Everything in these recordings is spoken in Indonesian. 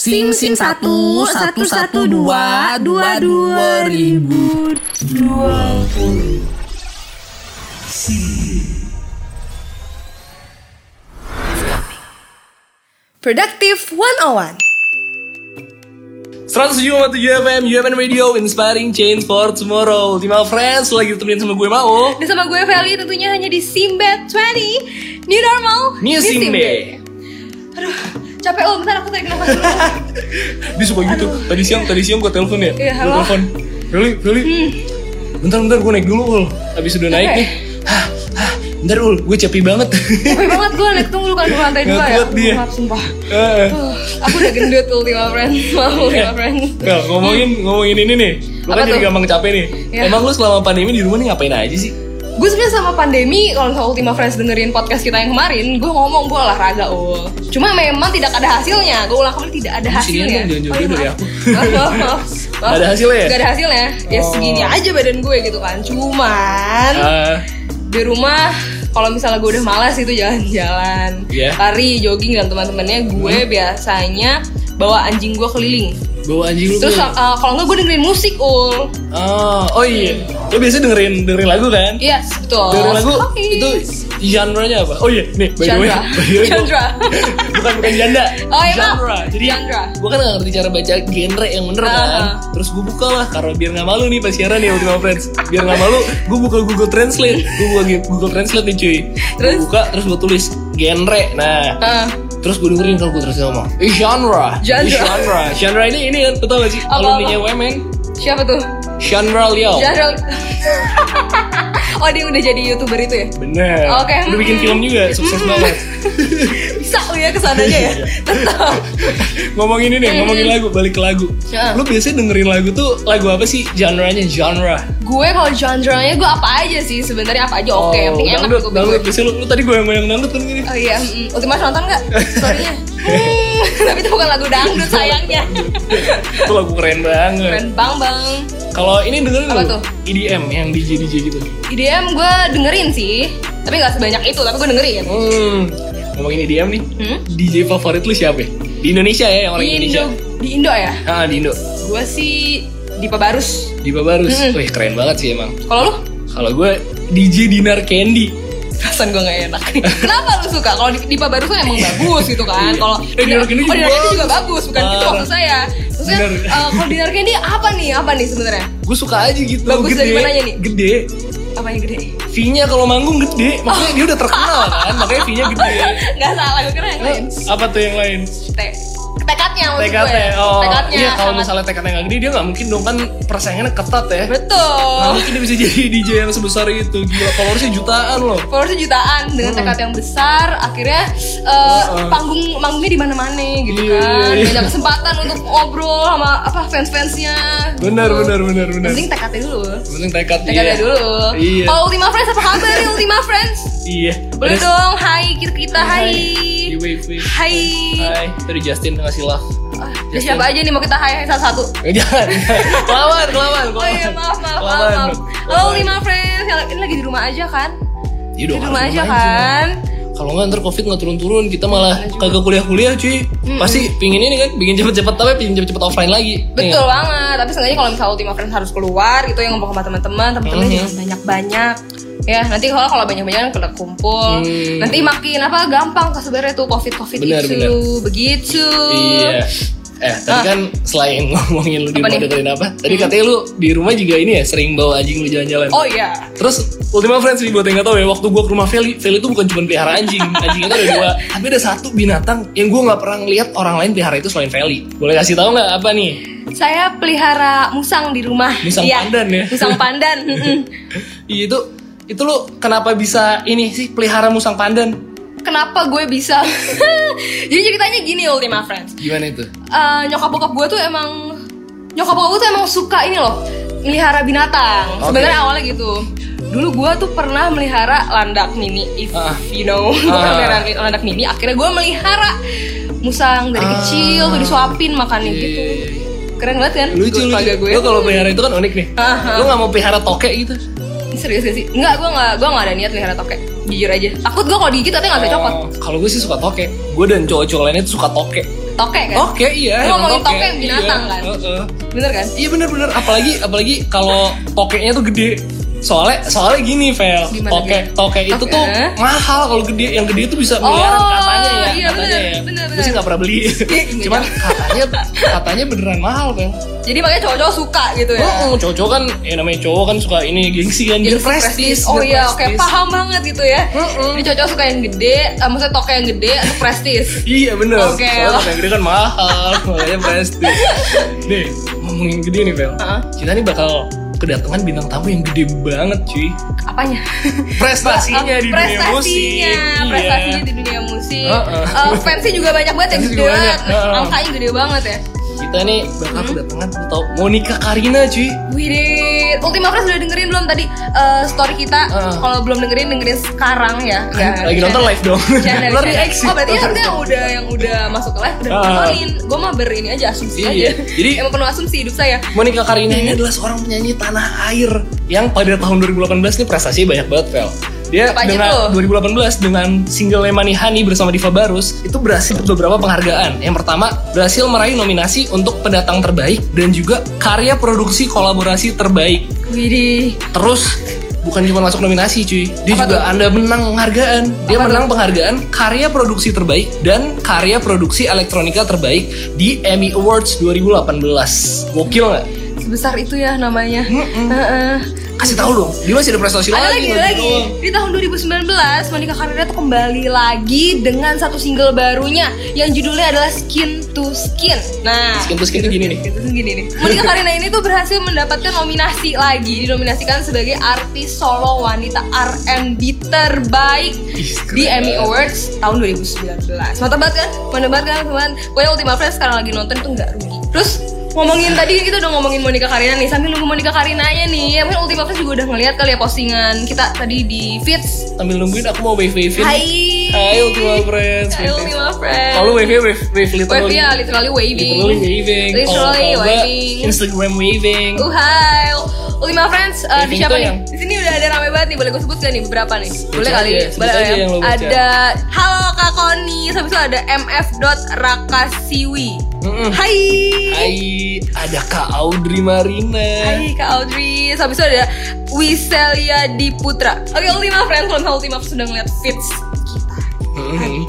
Sim sim satu satu satu dua dua dua ribu dua. Puluh. Productive 101 107,7 FM, UFM Radio, Inspiring Change for Tomorrow. Ultima Friends, lagi ditemenin sama gue Mau Dan sama gue Feli tentunya hanya di Simbad 20 New Normal New Day Aduh capek oh bentar aku tarik nafas dulu. Dia suka gitu, tadi siang, tadi siang gue telepon ya. Iya, halo. telepon, Feli, Feli Bentar, bentar, gue naik dulu Ul. Habis udah naik Oke. nih. Hah, hah, bentar Ul, gue capek banget. Capek banget gue naik tunggu kan ke lantai dua ya. dia. Maaf sumpah. Eh, Uh, Aku udah gendut Ultima Friends. Maaf Ultima Friends. Well, ngomongin, ngomongin ini nih. Lu kan jadi tuh? gampang capek nih. Iya. Emang lu selama pandemi di rumah nih ngapain aja sih? Gue sebenarnya sama pandemi kalau misalnya Ultima Friends dengerin podcast kita yang kemarin, gue ngomong gue olahraga ul. Cuma memang tidak ada hasilnya. Gue ulang kembali tidak ada Sini hasilnya. jauh-jauh iya, dari aku. Maaf. Nggak ada hasilnya ya? Gak ada hasilnya. Ya Oh. segini aja badan gue gitu kan. Cuman Ah, di rumah kalau misalnya gue udah malas itu jalan-jalan, Iya. lari, jogging dan teman-temannya, gue biasanya bawa anjing gue keliling. Bawa anjing lu Terus uh, kalau nggak gue dengerin musik ul. Oh, oh iya. Lo biasa dengerin dengerin lagu kan? Iya betul. Dengerin lagu itu genre-nya apa? Oh iya, nih by the way. Genre. bukan bukan janda. Oh, iya, genre. Jadi Genre. gua kan gak ngerti cara baca genre yang bener Ah. kan. Terus gua buka lah karena biar nggak malu nih pas siaran ya Ultima Friends. Biar nggak malu, gua buka Google Translate. Gua buka Google Translate nih cuy. Terus? Gua buka terus gua tulis genre. Nah, Ah. Terus gue dengerin kalau gue terus ngomong Eh genre Genre. Genre. Genre ini ini kan Betul gak sih? Apa, Alumninya apa? UMN Siapa tuh? Genre Liao Genre. oh dia udah jadi youtuber itu ya? Bener. Oke, Udah bikin film juga. Sukses banget Bisa ya ke sananya ya? Tetap. Ngomongin ini Ngomongin lagu Balik ke lagu Ya. Lu biasanya dengerin lagu tuh Lagu apa sih Genre-nya Genre gue kalau genre-nya gue apa aja sih sebenarnya apa aja oke yang penting enak Oh, dangdut, gitu dangdut. gue. Biasanya lu, lu tadi gue yang goyang dangdut kan gini Oh iya, mm, Ultima nonton nggak? Storynya. Hmm, tapi itu bukan lagu dangdut sayangnya. Itu lagu keren banget Keren bang bang. Kalau ini dengerin Apa lu tuh? EDM Yang DJ-DJ gitu IDM gue dengerin sih, tapi nggak sebanyak itu. Tapi gue dengerin. Hmm Ngomongin EDM nih Hmm? DJ favorit lu siapa? ya? Di Indonesia ya yang orang Di Indonesia Indo, di Indo ya. Ah di Indo Gue sih Dipa Barus. Dipa Barus Mm-mm. Wih keren banget sih emang Kalau lu? Kalau gue DJ Dinar Candy Perasaan gue gak enak Kenapa lu suka? Kalau di- Dipa Barus kan emang bagus gitu kan Kalau Eh, Dinar Candy oh, juga Dinar Candy bagus. juga bagus Bukan gitu Parah. maksud saya Maksudnya eh, Kalau Dinar Candy apa nih? Apa nih sebenarnya? Gue suka aja gitu Bagus gede, dari mananya nih? Gede Apanya gede? V-nya kalau manggung gede Maksudnya dia udah terkenal kan Makanya V-nya gede Gak salah, gue kira yang lain Apa tuh yang lain? Te- Tekadnya maksud TKT gue Oh. Tekadnya Iya kalau misalnya tekadnya gak gede Dia gak mungkin dong kan Persaingannya ketat ya. Betul. Nah mungkin dia bisa jadi DJ yang sebesar itu Gila. Followersnya jutaan loh. Followersnya jutaan dengan tekad yang besar akhirnya Heeh. panggung manggungnya di mana-mana gitu Iya, kan. iya. banyak kesempatan untuk ngobrol sama apa fans-fansnya. Bener bener bener bener yang penting tekadnya dulu. Penting tekad tekadnya iya. dulu. Iya. Kalau Ultima Friends apa kabar nih Ultima Friends? Iya. Boleh dong hai kita kita hai hai Hai Tadi Justin ngasih love Ah, siapa aja nih mau kita hai hai satu-satu Eh, Jangan Kelawan Kelawan Oh iya maaf maaf maaf, Kelawan. maaf. Halo Ultima Friends. Ini lagi di rumah aja kan? Iya di dong, rumah harus aja. rumah kan Kalau nggak ntar covid nggak turun-turun Kita malah kagak kuliah-kuliah cuy Pasti pingin ini kan Bikin cepet-cepet tapi pingin cepet-cepet offline lagi Nih. Betul banget, tapi seenggaknya kalau misalnya Ultima Friends harus keluar gitu yang ngomong sama teman-teman, teman-teman Mhm. jangan banyak-banyak. Ya, nanti kalau kalau banyak-banyak kan kena kumpul. Hmm. Nanti makin apa gampang sebenarnya tuh Covid-Covid Benar, itu. benar. Begitu. Iya Eh tadi kan selain ngomongin lu di Apa rumah dengerin apa Tadi katanya lu di rumah juga ini ya Sering bawa anjing lu jalan-jalan Oh iya. Terus Ultima Friends nih buat yang gak tau ya Waktu gua ke rumah Feli Feli itu bukan cuma pelihara anjing Anjing itu ada dua Tapi ada satu binatang Yang gua gak pernah ngeliat orang lain pelihara itu selain Feli Boleh kasih tahu nggak apa nih? Saya pelihara musang di rumah. Musang Iya, pandan ya? Musang pandan. Iya itu Itu lu kenapa bisa ini sih pelihara musang pandan? Kenapa gue bisa? Jadi ceritanya gini Ultima Friends. Gimana itu? Eh, nyokap bokap gue tuh emang nyokap bokap gue tuh emang suka ini loh melihara binatang Oke. sebenarnya awalnya gitu dulu gue tuh pernah melihara landak mini if Ah. you know melihara landak mini akhirnya gue melihara musang dari Ah. kecil tuh disuapin makannya Iya, gitu iya, iya. keren banget kan Lucu lucu gue Lu kalau pelihara itu kan unik nih Aha. Lu gak mau pelihara tokek gitu? serius gak sih enggak gue nggak gue nggak ada niat melihara tokek jujur aja takut gue kalau digigit tapi nggak bisa copot Oh, Kalau gue sih suka tokek Gue dan cowok-cowok lainnya tuh suka tokek toke kan Oke iya. Lu ngomongin toke yang Iya, binatang kan? heeh. bener kan Iya bener-bener. Apalagi apalagi kalau tokenya tuh gede. Soalnya soalnya gini, Vel. Toke gimana? toke itu tuh mahal kalau gede. Yang gede itu bisa Oh, miliaran katanya ya. iya, katanya bener, ya. bener, Gue sih nggak pernah beli. Cuman katanya katanya beneran mahal, Vel. jadi makanya cowok-cowok suka gitu ya Oh, cowok kan ya namanya cowok kan suka ini gengsi kan Jadi biar prestis. Oh iya, oke prestis. paham banget gitu ya. Mm-mm. Jadi cowok suka yang gede, eh, maksudnya toke yang gede atau prestis. Iya bener. Oke. Soalnya toke yang gede kan mahal, makanya prestis. Deh, ngomongin gede nih, Vel. Kita nih bakal kedatangan bintang tamu yang gede banget, cuy. Apanya? Prestasinya di dunia musik. Prestasinya, prestasinya di dunia musik. Eh, fansnya juga banyak banget yang Fansnya gede banget. heeh. Angkanya gede banget ya. Kita nih bakal Hmm? kedatangan lu tau Monica Karina, cuy. Widih, Ultima Friends udah dengerin belum tadi eh, story kita? Heeh. Kalau belum dengerin, dengerin sekarang ya. Ya, Lagi nonton live dong. Channel, Lo channel. reaksi. Oh berarti yang udah yang udah masuk ke live udah Ah. nontonin. Gue mah ber ini aja asumsi Iya. aja. Jadi- emang penuh asumsi hidup saya. Monica Karina ini adalah seorang penyanyi tanah air yang pada tahun 2018 nih prestasinya banyak banget, Vel. Dia Apa dengan tuh? 2018 dengan single Money Honey bersama Diva Barus itu berhasil beberapa penghargaan. Yang pertama, berhasil meraih nominasi untuk pendatang terbaik dan juga karya produksi kolaborasi terbaik. Widih. Terus bukan cuma masuk nominasi cuy, dia Apa juga tuh? anda menang penghargaan. Dia Apa menang penghargaan karya produksi terbaik dan karya produksi elektronika terbaik di Emmy Awards 2018. Gokil nggak? Sebesar itu ya namanya. Kasih tahu dong, dia masih ada prestasi Ada lagi. lagi, ada lagi. Di tahun 2019, Monica Karina tuh kembali lagi dengan satu single barunya yang judulnya adalah Skin to Skin. Nah, Skin to Skin tuh gini nih. Skin to Skin gini nih. Monica Karina ini tuh berhasil mendapatkan nominasi lagi, dinominasikan sebagai artis solo wanita R&B terbaik keren di Emmy. Awards tahun 2019. Mantap banget kan? Mantap banget kan teman? Pokoknya Ultima Friends sekarang lagi nonton itu nggak rugi. Terus ngomongin tadi kita udah ngomongin Monica Karina nih sambil nunggu Monica Karinanya nih. Ya mungkin Ultima Friends juga udah ngeliat kali ya postingan kita tadi di feeds. Sambil nungguin aku mau wave wavein. Hai Hai Ultima Friends. Hai Ultima Friends Kalau wave wave wave literally. Wave ya literally waving Literally waving. Literally nggak, waving. Instagram waving. Uh, hai Ultima Friends uh, di siapa nih? Di sini udah ada rame banget nih, boleh gue sebut gak nih beberapa nih? Boleh kali, sebut boleh ya. Ada Halo Kak Koni, habis itu ada mf.rakasiwi. Mm-mm. Hai. Hai, ada Kak Audrey Marina. Hai Kak Audrey, habis itu ada Wiselia Diputra. Oke Ultima Friends, kalau Ultima sudah ngeliat feeds kita. Mm-mm.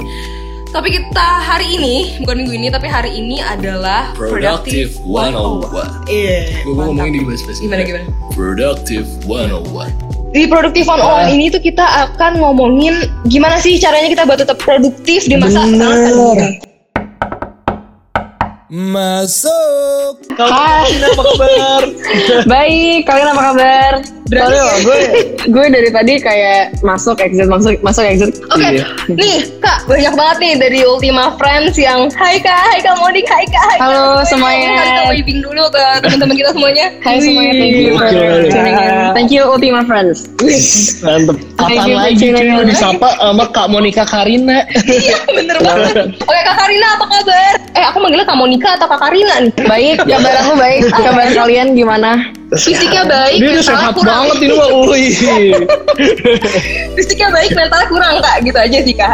Tapi kita hari ini, bukan minggu ini, tapi hari ini adalah Productive 101. Iya. Gue mau ngomongin di bahas bahas Gimana gimana? Productive 101. Di Produktif on Ah. On ini tuh kita akan ngomongin gimana sih caranya kita buat tetap produktif di masa pandemi. Masuk. Hai. Apa kabar? Baik, kalian apa kabar? Berarti loh, gue gue dari tadi kayak masuk exit masuk masuk exit. Oke, Iya. nih kak banyak banget nih dari Ultima Friends yang Hai kak, Hai kak Monik, Hai kak, Hai kak. Halo Kak, semuanya. Kita waving dulu ke teman-teman kita semuanya. Hai semuanya, thank you Gokil. tuning in. Thank you Ultima Friends. Mantep. Thank Kapan you lagi cuy disapa sama Kak Monica Karina? Iya bener banget. Oke kak Karina apa kabar? Eh aku manggilnya kak Monika atau kak Karina nih? Baik, kabar aku baik. Kabar kalian gimana? Fisiknya baik, Dia udah mentalnya sehat kurang. banget ini mah. Wih. Fisiknya baik, mentalnya kurang kak. Gitu aja sih kak.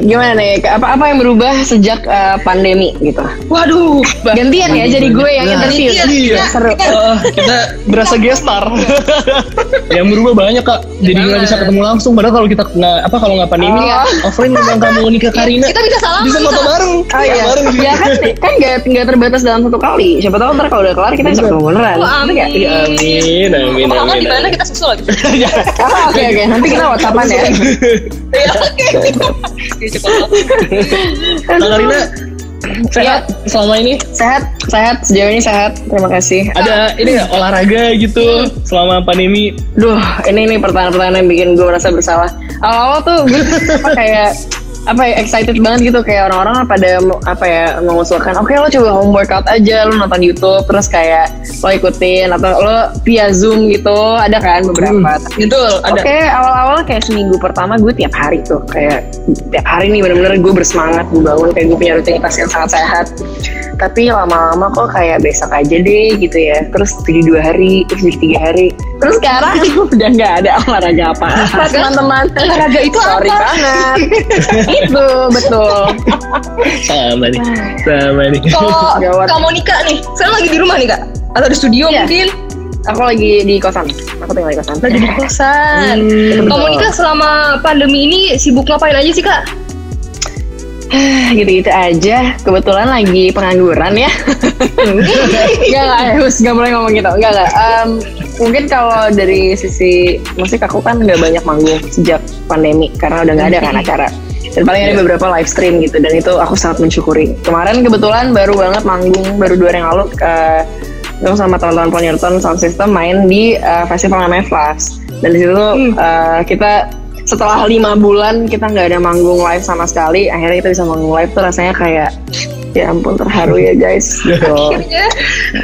Gimana nih? Apa apa yang berubah sejak eh, pandemi gitu? Waduh. Gantian ya jadi gue yang Nah, interview. iya. Seru. Ah, kita berasa gestar. yang berubah banyak kak. Jadi nggak bisa ketemu langsung. Padahal kalau kita nggak apa kalau nggak pandemi ya, offline dengan kamu Monica Karina. Kita bisa salaman. Bisa foto bareng. Oh iya, bareng. ya kan kan nggak nggak terbatas dalam satu kali. Siapa tahu ntar kalau udah kelar kita bisa ketemu beneran. Oh, amin. Ya, Amin, amin, Kalau amin. di mana kita susul lagi. Oh, Oke oke, nanti kita whatsappan ya. Ya oke. Ya. Kak Karina sehat selama ini? Sehat, sehat sejauh ini sehat. Terima kasih. Ada ini nggak olahraga gitu selama pandemi? Duh, ini nih pertanyaan-pertanyaan yang bikin gue merasa bersalah. Awal-awal tuh gue kayak apa ya excited banget gitu kayak orang-orang pada apa ya mengusulkan oke lo coba home workout aja lo nonton YouTube terus kayak lo ikutin atau lo via Zoom gitu ada kan beberapa Betul, ada. Oke, awal-awal kayak seminggu pertama gue tiap hari tuh kayak tiap hari nih bener-bener gue bersemangat gue bangun kayak gue punya rutinitas yang sangat sehat. Tapi lama-lama kok kayak besok aja deh gitu ya. Terus jadi dua hari, terus jadi tiga hari. Terus sekarang udah nggak ada olahraga apa teman-teman. Olahraga itu Sorry apa? banget. itu betul. Sama nih. Sama nih. Kalau. Kak Monica nih, sekarang lagi di rumah nih kak? Atau di studio Iya. mungkin? Aku lagi di kosan. Aku tinggal di kosan. Lagi di kosan. Hmm, Kak betul. Monica selama pandemi ini sibuk ngapain aja sih kak? gitu-gitu aja. Kebetulan lagi pengangguran ya. Enggak lah, harus nggak boleh ngomong gitu. Enggak enggak. Em, mungkin kalau dari sisi musik aku kan nggak banyak manggung sejak pandemi karena udah nggak ada kan acara. Dan paling ada beberapa live stream gitu dan itu aku sangat mensyukuri. Kemarin kebetulan baru banget manggung baru dua hari yang lalu ke aku sama teman-teman Ponyerton Sound System main di eh, festival namanya Flash. Dan di situ tuh, eh, kita setelah lima bulan kita nggak ada manggung live sama sekali, akhirnya kita bisa manggung live tuh rasanya kayak ya ampun terharu ya guys. Gitu. Akhirnya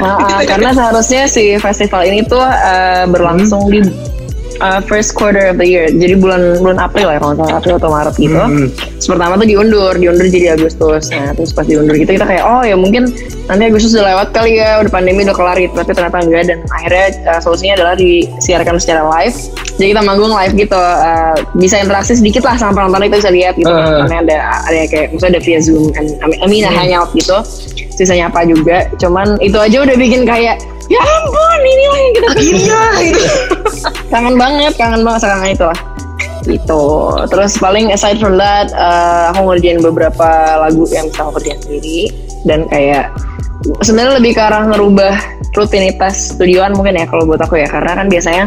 ah, karena seharusnya si festival ini tuh eh, berlangsung di uh, first quarter of the year. Jadi bulan bulan April ya kalau nggak salah April atau Maret gitu. Hmm. Terus pertama tuh diundur, diundur jadi Agustus. Nah terus pas diundur gitu kita kayak oh ya mungkin nanti Agustus udah lewat kali ya, udah pandemi udah kelar gitu. Tapi ternyata enggak dan akhirnya uh, solusinya adalah disiarkan secara live. Jadi kita manggung live gitu, uh, bisa interaksi sedikit lah sama penonton kita bisa lihat gitu. Uh. Penontonnya ada ada kayak misalnya ada via Zoom, and, I mean, mean hangout gitu. Sisanya apa juga, cuman itu aja udah bikin kayak ya ampun ini lah yang kita iya gitu. kangen banget, kangen banget sekarang itu lah gitu terus paling aside from that eh, aku ngerjain beberapa lagu yang bisa aku kerjain sendiri dan kayak sebenarnya lebih ke arah ngerubah rutinitas studioan mungkin ya kalau buat aku ya karena kan biasanya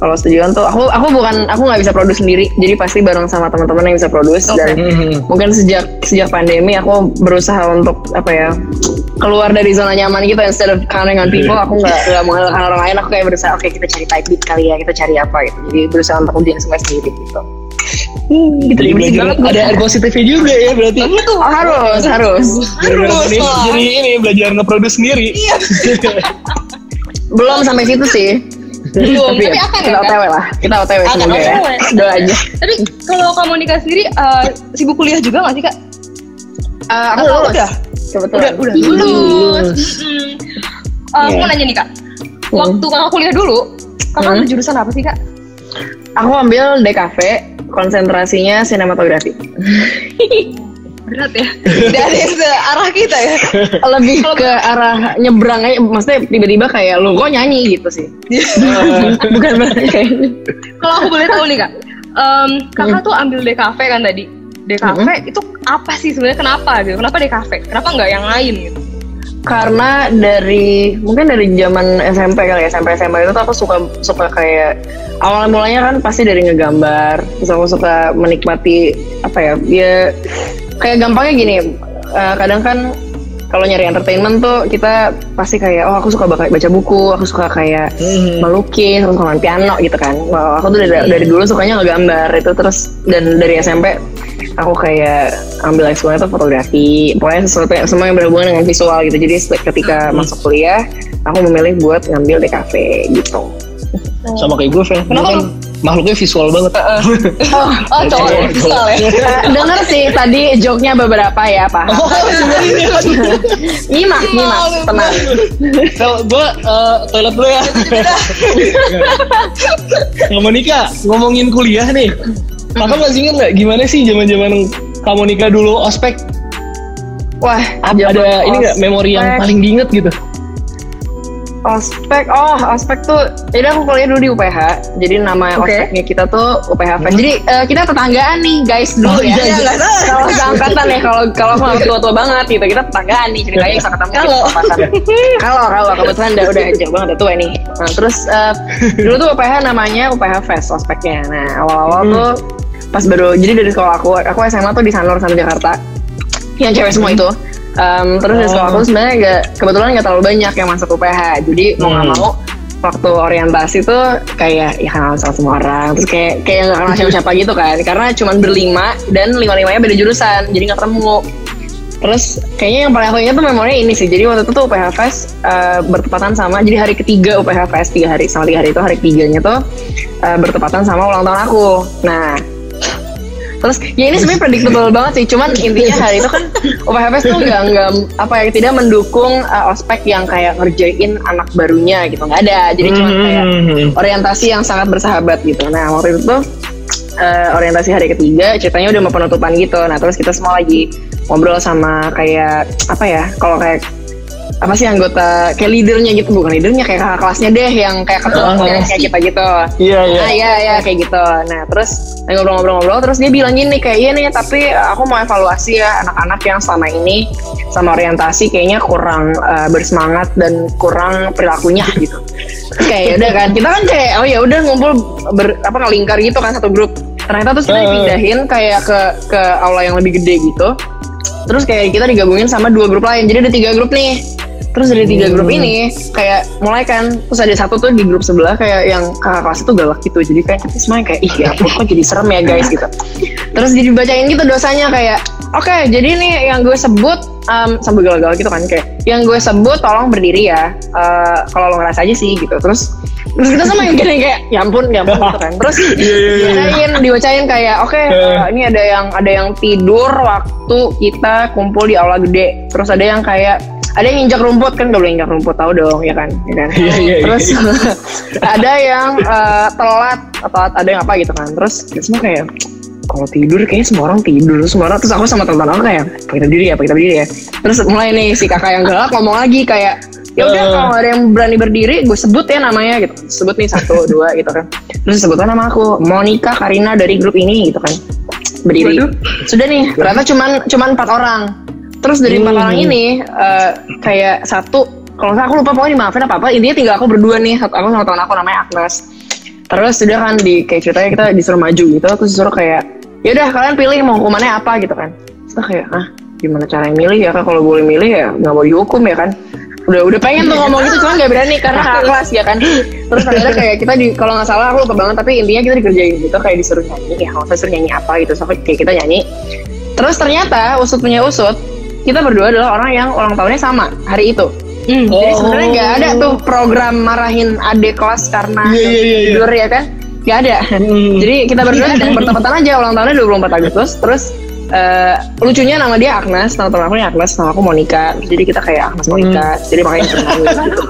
kalau studioan tuh aku aku bukan aku nggak bisa produce sendiri. Jadi pasti bareng sama teman-teman yang bisa produce. Dan Mhm. mungkin sejak sejak pandemi aku berusaha untuk apa ya keluar dari zona nyaman gitu. Instead of counting on people aku nggak nggak mengandalkan orang lain. Aku kayak berusaha oke kita cari type beat kali ya kita cari apa gitu. Jadi berusaha untuk ujian semua sendiri gitu. Hmm, gitu. Jadi belajar ada ada positifnya juga ya berarti. oh, harus harus. Gara-gara ini, jadi ini belajar nge-produce sendiri. belum sampai situ sih belum, tapi, tapi ya, akan kita ya kak? otw lah kita otw Akan semoga ya doa aja Tapi kalau Kak Monica sendiri eh, sibuk kuliah juga nggak sih kak? Eh, aku Atau lulus udah? kebetulan Udah lulus. Mm-mm. Eh, Aku mau nanya nih kak, waktu kakak kuliah dulu, kakak Hmm. ambil jurusan apa sih kak? aku ambil DKV konsentrasinya sinematografi Berat ya, dari searah kita ya. lebih ke arah nyebrang aja maksudnya tiba-tiba kayak lu kok nyanyi gitu sih bukan berarti kayak Kalau aku boleh tahu nih kak, em, kakak tuh ambil DKV kan tadi. DKV itu apa sih sebenarnya kenapa gitu? Kenapa DKV? Kenapa nggak yang lain gitu? Karena dari mungkin dari zaman SMP kali ya SMP SMA itu tuh aku suka suka kayak awal mulanya kan pasti dari ngegambar terus aku suka menikmati apa ya ya kayak gampangnya gini eh, kadang kan kalau nyari entertainment tuh kita pasti kayak oh aku suka baca, baca buku aku suka kayak melukis aku suka main piano gitu kan. Wah, aku tuh dari, dari dulu sukanya ngegambar itu terus dan dari SMP aku kayak ambil ekskulnya tuh fotografi pokoknya sesuatu yang semua yang berhubungan dengan visual gitu jadi ketika masuk kuliah aku memilih buat ngambil DKV gitu Sama kayak gue, Fel. Kenapa kan lu? makhluknya visual banget. oh, Oh cowok Cowok. visual ya. Eh, denger sih tadi joke-nya beberapa ya Pak nyimak nyimak tenang Fel, gue eh, toilet dulu ya. Kamu Monika, ngomongin kuliah nih. Kakak masih inget nggak gimana sih zaman-zaman kamu nikah dulu ospek? wah Ada zaman ini nggak memori yang ospek. paling diinget gitu? Ospek, oh ospek tuh, jadi aku kuliah dulu di UPH, jadi nama Oke. ospeknya kita tuh UPH Fest. Jadi eh, kita tetanggaan nih guys dulu Oh, ya. iya, iya. tahu. Kalau seangkatan ya, kalau kalau aku nggak tua-tua banget gitu, kita tetanggaan nih ceritanya ketemu Kalau. kita papasan. Kalau kalau kebetulan udah udah jauh banget udah tua nih. Nah, terus eh, dulu tuh UPH namanya UPH Fest ospeknya. Nah awal-awal Hmm. tuh pas baru, jadi dari sekolah aku, aku SMA tuh di Sanur sama Jakarta, yang cewek semua itu. Em, terus di sekolah aku sebenarnya gak, kebetulan nggak terlalu banyak yang masuk UPH jadi mau nggak Hmm. mau waktu orientasi tuh kayak ya kenal sama semua orang. Terus kayak kayak nggak kenal siapa siapa gitu kan. Karena cuman berlima dan lima limanya beda jurusan jadi nggak ketemu. Terus kayaknya yang paling aku ingat tuh memorinya ini sih. Jadi waktu itu tuh UPH Fest eh, bertepatan sama jadi hari ketiga UPH Fest tiga hari sama tiga hari itu hari ketiganya tuh eh, bertepatan sama ulang tahun aku. Nah terus ya ini sebenarnya predictable banget sih cuman intinya hari itu kan UPHPS tuh nggak nggak apa ya tidak mendukung uh, ospek yang kayak ngerjain anak barunya gitu nggak ada. Jadi cuma kayak orientasi yang sangat bersahabat gitu. Nah waktu itu tuh uh, orientasi hari ketiga ceritanya udah mau penutupan gitu. Nah terus kita semua lagi ngobrol sama kayak apa ya kalau kayak apa sih anggota kayak leadernya gitu bukan leadernya kayak kakak kelasnya deh yang kayak ketua Oh. kayak kayak kita gitu Iya iya. Nah, iya iya kayak gitu. Nah, terus ngobrol-ngobrol-ngobrol terus dia bilang gini kayak iya nih tapi aku mau evaluasi ya anak-anak yang selama ini sama orientasi kayaknya kurang uh, bersemangat dan kurang perilakunya gitu. Kayak ya udah kan kita kan kayak oh ya udah ngumpul ber, apa ngelingkar gitu kan satu grup. Ternyata terus kita Eh. dipindahin kayak ke ke aula yang lebih gede gitu. Terus kayak kita digabungin sama dua grup lain. Jadi ada tiga grup nih. Terus dari tiga grup ini kayak mulai kan terus ada satu tuh di grup sebelah kayak yang kakak kelas itu galak gitu. Jadi kayak kita semuanya kayak ih ya ampun kok jadi serem ya guys gitu. Terus jadi dibacain gitu dosanya kayak oke jadi nih yang gue sebut um, sambil galak-galak gitu kan kayak yang gue sebut tolong berdiri ya. Eh, kalau lo ngerasa aja sih gitu. Terus terus kita sama yang gini kayak ya ampun ya ampun gitu kan. Terus dibacain dibacain kayak oke eh, ini ada yang ada yang tidur waktu kita kumpul di aula gede. Terus ada yang kayak ada yang injak rumput kan gak boleh injak rumput tahu dong ya kan, ya kan? Iya, iya, iya. terus ada yang eh, telat atau ada yang apa gitu kan. Terus kita semua kayak kalau tidur kayaknya semua orang tidur. Semua orang terus aku sama teman-teman aku kayak apa kita berdiri ya apa kita berdiri ya. Terus mulai nih si kakak yang galak ngomong lagi kayak ya udah Eh. kalau ada yang berani berdiri gue sebut ya namanya gitu. Sebut nih satu dua gitu kan. Terus sebutkan nama aku Monica Karina dari grup ini gitu kan. Berdiri. Sudah nih ternyata cuman cuman empat orang terus dari empat orang ini eh, kayak satu kalau nggak aku lupa pokoknya dimaafin apa apa intinya tinggal aku berdua nih aku sama teman aku namanya Agnes. Terus sudah kan di kayak ceritanya kita disuruh maju gitu terus disuruh kayak ya udah kalian pilih mau hukumannya apa gitu kan. Terus kita kayak ah gimana cara yang milih ya kan kalau boleh milih ya nggak mau dihukum ya kan? Udah udah pengen tuh ngomong gitu cuma nggak berani karena kakak kelas ya kan. Terus akhirnya kayak kita di kalau nggak salah aku lupa banget tapi intinya kita dikerjain gitu kayak disuruh nyanyi ya kalau saya suruh nyanyi apa gitu. Sampai kayak kita nyanyi. Terus ternyata usut punya usut kita berdua adalah orang yang ulang tahunnya sama hari itu. Hmm. jadi sebenarnya nggak ada tuh program marahin adik kelas karena Iya, iya, iya, iya. tidur ya kan? Nggak ada. Jadi kita berdua dan bertepatan aja ulang tahunnya 24 Agustus. Terus eh, lucunya nama dia Agnes nama teman aku nya Agnes nama aku Monica. Jadi kita kayak Agnes Monica. Jadi makanya kita gitu.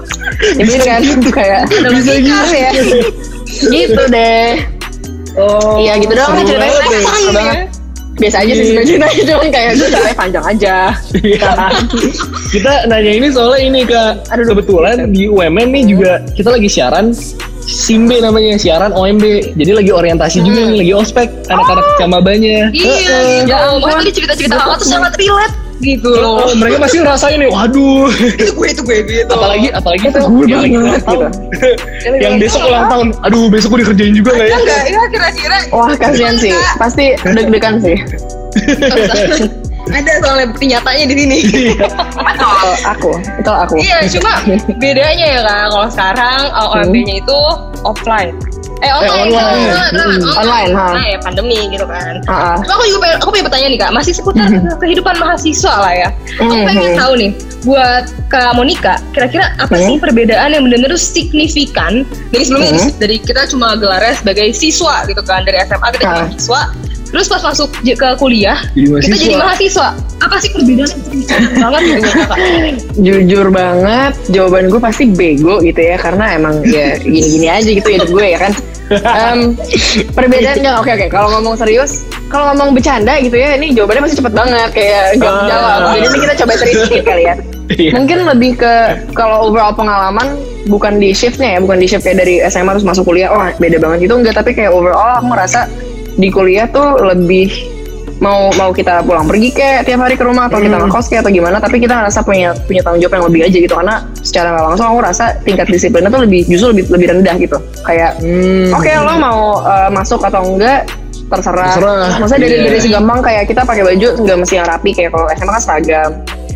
Jadi kan? Kayak bisa gitu. ya. Gitu deh. Oh. iya gitu doang ceritanya. ya. seru banget. Biasa aja sih sebenarnya ceritanya cuman kayak gue ceritanya panjang aja. Iya. kita nanya ini soalnya ini kak. Kebetulan di UMN nih juga kita lagi siaran Simbe namanya siaran OMB jadi lagi orientasi juga nih lagi ospek anak-anak camabanya Iya, ya ampun tadi cerita-cerita kakak tuh? sangat relate gitu loh. Oh, mereka pasti ngerasain nih, waduh. Itu gue itu gue gitu. apalagi apalagi Itu gue yang lagi ulang banget, tahun. yang besok ulang tahun. Aduh, besok gue dikerjain juga nggak ya? Enggak, ya kira-kira wah kasihan sih pasti deg-degan sih ada soalnya bukti nyatanya di sini. Betul, aku itu aku Iya, cuma bedanya ya kak. Kalau sekarang OMB-nya itu offline. Eh online, online. kan? Hmm. Online, ha. Nah, ya pandemi gitu kan. Ah. Cuma aku juga pengen, aku punya pertanyaan nih kak, masih seputar kehidupan mahasiswa lah ya. Aku Mhm. pengen tahu nih, buat Kak Monica, kira-kira apa sih perbedaan yang benar-benar signifikan dari sebelumnya dari kita cuma gelarnya sebagai siswa gitu kan dari SMA kita jadi mahasiswa, terus pas masuk ke kuliah Jadi kita jadi mahasiswa. Apa sih perbedaan banget gitu jujur banget jawaban gue pasti bego gitu ya karena emang ya gini-gini aja gitu hidup gue ya kan Em, perbedaannya oke oke kalau ngomong serius kalau ngomong bercanda gitu ya ini jawabannya pasti cepet banget kayak gak Ah. jawab jadi ini kita coba serius sedikit kali ya Iya. mungkin lebih ke kalau overall pengalaman bukan di shiftnya ya bukan di shift kayak dari SMA terus masuk kuliah oh beda banget gitu enggak tapi kayak overall aku merasa di kuliah tuh lebih mau mau kita pulang pergi kayak tiap hari ke rumah atau kita ngekos kayak atau gimana tapi kita ngerasa punya punya tanggung jawab yang lebih aja gitu karena secara nggak langsung aku rasa tingkat disiplinnya tuh lebih justru lebih lebih rendah gitu kayak Hmm. oke lo mau uh, masuk atau enggak terserah, Terserah. maksudnya dari Iya. dari segampang kayak kita pakai baju nggak mesti yang rapi kayak kalau SMA kan seragam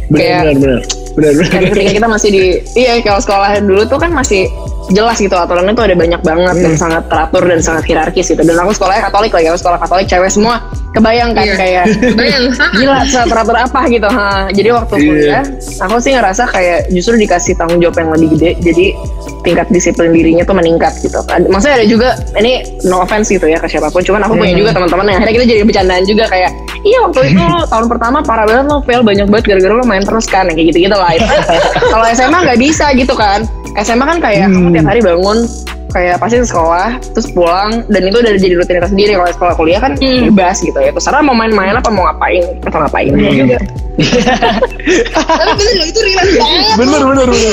Benar, kayak benar, benar. Benar, ketika kita masih di iya kalau sekolah dulu tuh kan masih jelas gitu aturannya tuh ada banyak banget dan sangat teratur dan sangat hierarkis gitu. Dan aku sekolahnya Katolik lagi aku sekolah Katolik cewek semua kebayang kan Iya. kayak Bayang sama. gila teratur apa gitu ha. Jadi waktu Iya. kuliah aku sih ngerasa kayak justru dikasih tanggung jawab yang lebih gede jadi tingkat disiplin dirinya tuh meningkat gitu. Maksudnya ada juga ini no offense gitu ya ke siapa pun cuman aku punya juga teman-teman yang akhirnya kita jadi bercandaan juga kayak iya waktu itu lo tahun pertama parah banget lo fail banyak banget gara-gara lo main terus kan kayak gitu-gitu lah. Itu- kalau SMA nggak bisa gitu kan SMA kan kayak kamu tiap hari bangun kayak pasti ke sekolah terus pulang dan itu udah jadi rutinitas sendiri. Kalau sekolah kuliah kan bebas gitu ya. Terserah mau main-main apa mau ngapain? Atau ngapain? Juga Tapi bener loh itu relate banget. bener bener bener.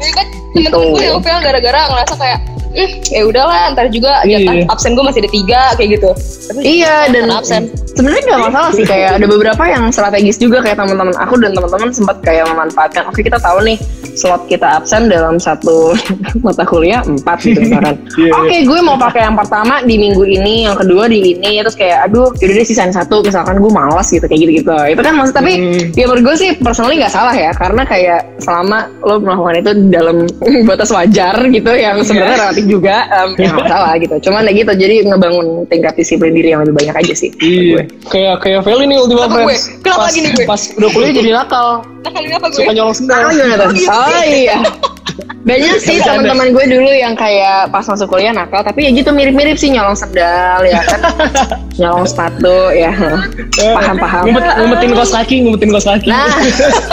Jadi kan? Temen-temen gue yang gara-gara ngerasa kayak "Hmm, ya udahlah ntar juga Iya. jatah absen gue masih ada tiga kayak gitu. Tapi Iya dan absen. sebenarnya nggak masalah sih kayak ada beberapa yang strategis juga kayak teman-teman aku dan teman-teman sempat kayak memanfaatkan oke kita tahu nih slot kita absen dalam satu mata kuliah empat gitu misalkan. Iya, oke gue mau pakai yang pertama di minggu ini yang kedua di ini terus kayak aduh yaudah deh sisain satu misalkan gue malas gitu kayak gitu gitu itu kan maksud tapi Hmm. ya menurut gue sih personally nggak salah ya karena kayak selama lo melakukan itu dalam batas wajar gitu yang sebenarnya relatif juga em, ya nggak masalah gitu cuman ya gitu jadi ngebangun tingkat disiplin diri yang lebih banyak aja sih Iya, gue. kayak kayak Feli nih Ultima Kenapa gue? Friends. Kenapa pas, lagi nih gue? Pas udah kuliah jadi nakal, Nah kali ini apa gue? suka nyolong sendal. Oh? Oh iya. Banyak sih Bercanda. teman-teman gue dulu yang kayak pas masuk kuliah nakal, tapi ya gitu mirip-mirip sih nyolong sendal ya kan, nyolong sepatu ya, paham-paham. Ngumpet, ngumpetin kaos kaki, ngumpetin kaos kaki. Nah,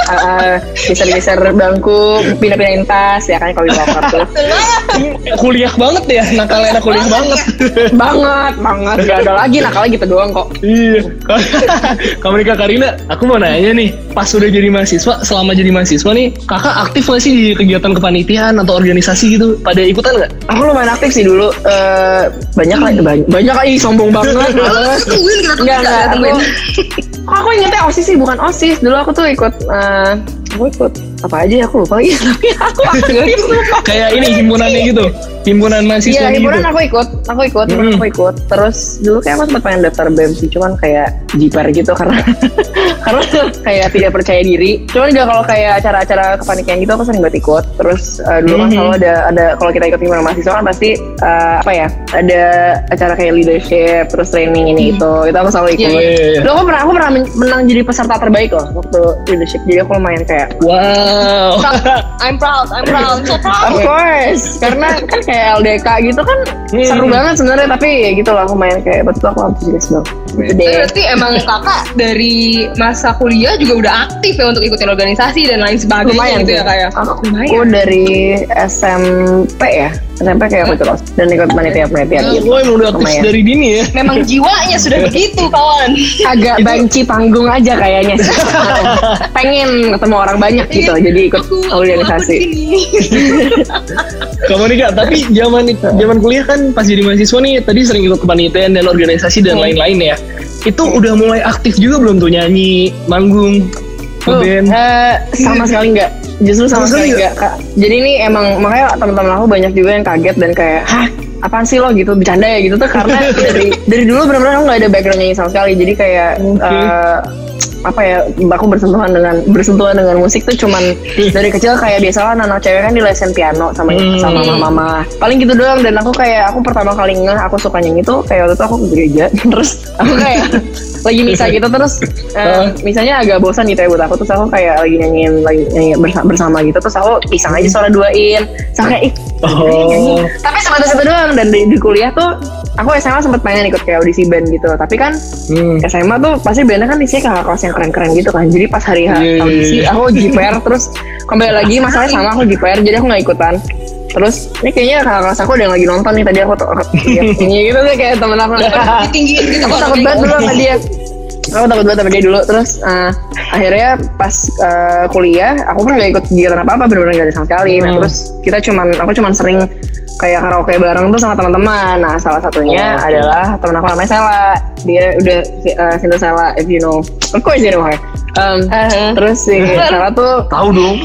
uh, geser-geser bangku, pindah-pindahin tas ya kan kalau di tuh. kuliah banget ya, nakalnya anak kuliah banget. banget, banget. Gak ada lagi nakalnya gitu doang kok. Iya. Kamu Kak Karina, aku mau nanya nih, pas udah jadi mahasiswa, selama jadi mahasiswa nih, kakak aktif gak sih di kegiatan kepanitiaan atau organisasi gitu? Pada ikutan nggak? Aku lumayan aktif sih dulu. Eh, banyak lah, banyak, banyak lah, sombong banget. Tungguin kita tungguin Enggak, enggak. Aku, aku ingetnya OSIS sih, bukan OSIS. Dulu aku tuh ikut, eh, aku ikut apa aja ya, aku lupa lagi. Tapi aku aktif. Kayak ini himpunannya gitu, himpunan mahasiswa Iya, hiburan aku ikut, aku ikut, Hmm. aku ikut. Terus dulu kayak aku sempat pengen daftar BEM sih, cuman kayak jiper gitu karena karena kayak tidak percaya diri. Cuman juga kalau kayak acara-acara kepanitiaan gitu aku sering banget ikut. Terus eh, dulu kan Mhm. selalu ada ada kalau kita ikut himpunan mahasiswa kan pasti eh, apa ya? Ada acara kayak leadership, terus training ini itu. Itu aku selalu ikut. Iya, iya, iya. Dulu aku pernah aku pernah men- menang jadi peserta terbaik loh waktu leadership. Jadi aku lumayan kayak Wow. I'm proud, I'm proud, so proud. Of course, karena kan kayak LDK gitu kan Hmm. seru banget sebenarnya tapi ya gitu lah aku main kayak betul aku antusias banget. Gitu deh. berarti emang kakak dari masa kuliah juga udah aktif ya untuk ikutin organisasi dan lain sebagainya Lumayan gitu ya kayak. Aku, Lumayan. aku dari SMP ya, SMP kayak aku OSIS dan ikut panitia-panitia gitu. Lo emang udah aktif dari dini ya? Memang jiwanya sudah begitu kawan. Agak banci panggung aja kayaknya sih. Pengen ketemu orang banyak gitu, jadi ikut organisasi. Kamu nih kak, tapi zaman zaman kuliah kan pas jadi mahasiswa nih tadi sering ikut kepanitiaan dan organisasi dan Hmm. lain-lain ya. Itu udah mulai aktif juga belum tuh nyanyi, manggung, Oh, eh, sama sekali enggak. Justru sama, Sama sekali enggak, Kak. Jadi ini emang makanya teman-teman aku banyak juga yang kaget dan kayak, "Hah, apaan sih lo gitu bercanda ya gitu tuh karena dari dari dulu benar-benar aku nggak ada background nyanyi sama sekali. Jadi kayak Oke. eh, apa ya aku bersentuhan dengan bersentuhan dengan musik tuh cuman dari kecil kayak biasa kan anak cewek kan di lesen piano sama Hmm. sama mama paling gitu doang dan aku kayak aku pertama kali ngeh aku suka nyanyi tuh kayak waktu itu aku ke gereja terus aku kayak lagi misa gitu terus eh, misalnya agak bosan gitu ya buat aku terus aku kayak lagi nyanyiin lagi nyanyi bersa- bersama gitu terus aku iseng aja suara duain aku kayak ih Oh, tapi sebatas itu doang dan di, di kuliah tuh aku SMA sempat pengen ikut kayak audisi band gitu tapi kan hmm. SMA tuh pasti bandnya kan isinya kakak kelas yang keren-keren gitu kan jadi pas hari Iya, iya, audisi iya. aku jiper terus kembali lagi masalahnya sama aku jiper jadi aku nggak ikutan terus ini kayaknya kakak kelas aku ada yang lagi nonton nih tadi aku tuh ini gitu deh kayak temen aku Ditinggiin gitu. aku takut banget dulu sama dia aku takut banget sama dia dulu terus eh, akhirnya pas eh, kuliah aku kan gak ikut kegiatan apa apa benar-benar gak ada sama sekali nah Hmm. terus kita cuman aku cuman sering kayak karaoke bareng tuh sama teman-teman. Nah salah satunya Oh, adalah teman aku namanya Sela. Dia udah uh, Sinta Sela if you know. Of course you know her Um, Uh-huh. terus si Sela tuh Tahu dong.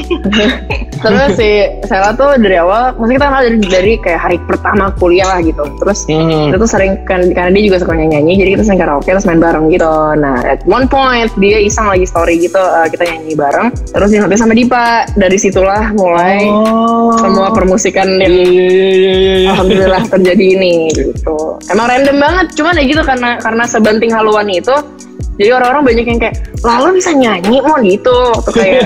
terus si Sela tuh dari awal maksudnya kita kenal dari, dari kayak hari pertama kuliah lah gitu terus Hmm. kita tuh sering kan karena dia juga suka nyanyi nyanyi jadi kita sering karaoke terus main bareng gitu nah at one point dia iseng lagi story gitu uh, kita nyanyi bareng terus dia sama Dipa dari situlah mulai Oh. semua permusikan yang iya iya iya. alhamdulillah terjadi ini gitu emang random banget cuman ya gitu karena karena sebanting haluan itu jadi orang-orang banyak yang kayak lalu bisa nyanyi mau gitu. Waktu kayak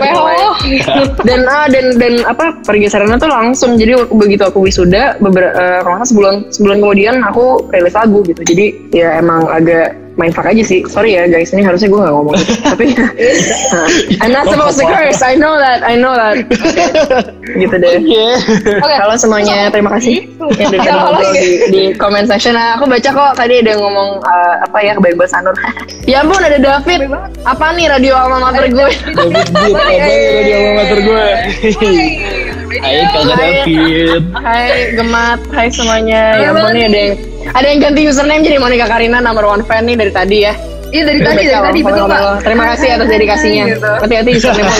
dan ah dan dan apa pergeserannya tuh langsung. Jadi begitu aku wisuda beberapa uh, sebulan sebulan kemudian aku rilis lagu gitu. Jadi ya emang agak main fuck aja sih sorry ya guys ini harusnya gue gak ngomong gitu. tapi uh, I'm not supposed to curse I know that I know that gitu deh Oke. Oke. Halo semuanya, terima kasih yang udah ngobrol di, di comment section. Nah, aku baca kok tadi ada yang ngomong uh, apa ya kebaik Sanur. ya ampun ada David. Apa nih radio alma mater gue? David Beat, apa ya radio alma mater gue? Hai kakak David. Hai Gemat, hai semuanya. Ya ampun nih ada yang ada yang ganti username jadi Monica Karina number one fan nih dari tadi ya. Iya dari tadi, dari tadi betul pak. Terima kasih atas dedikasinya. Gitu. Hati-hati gimana?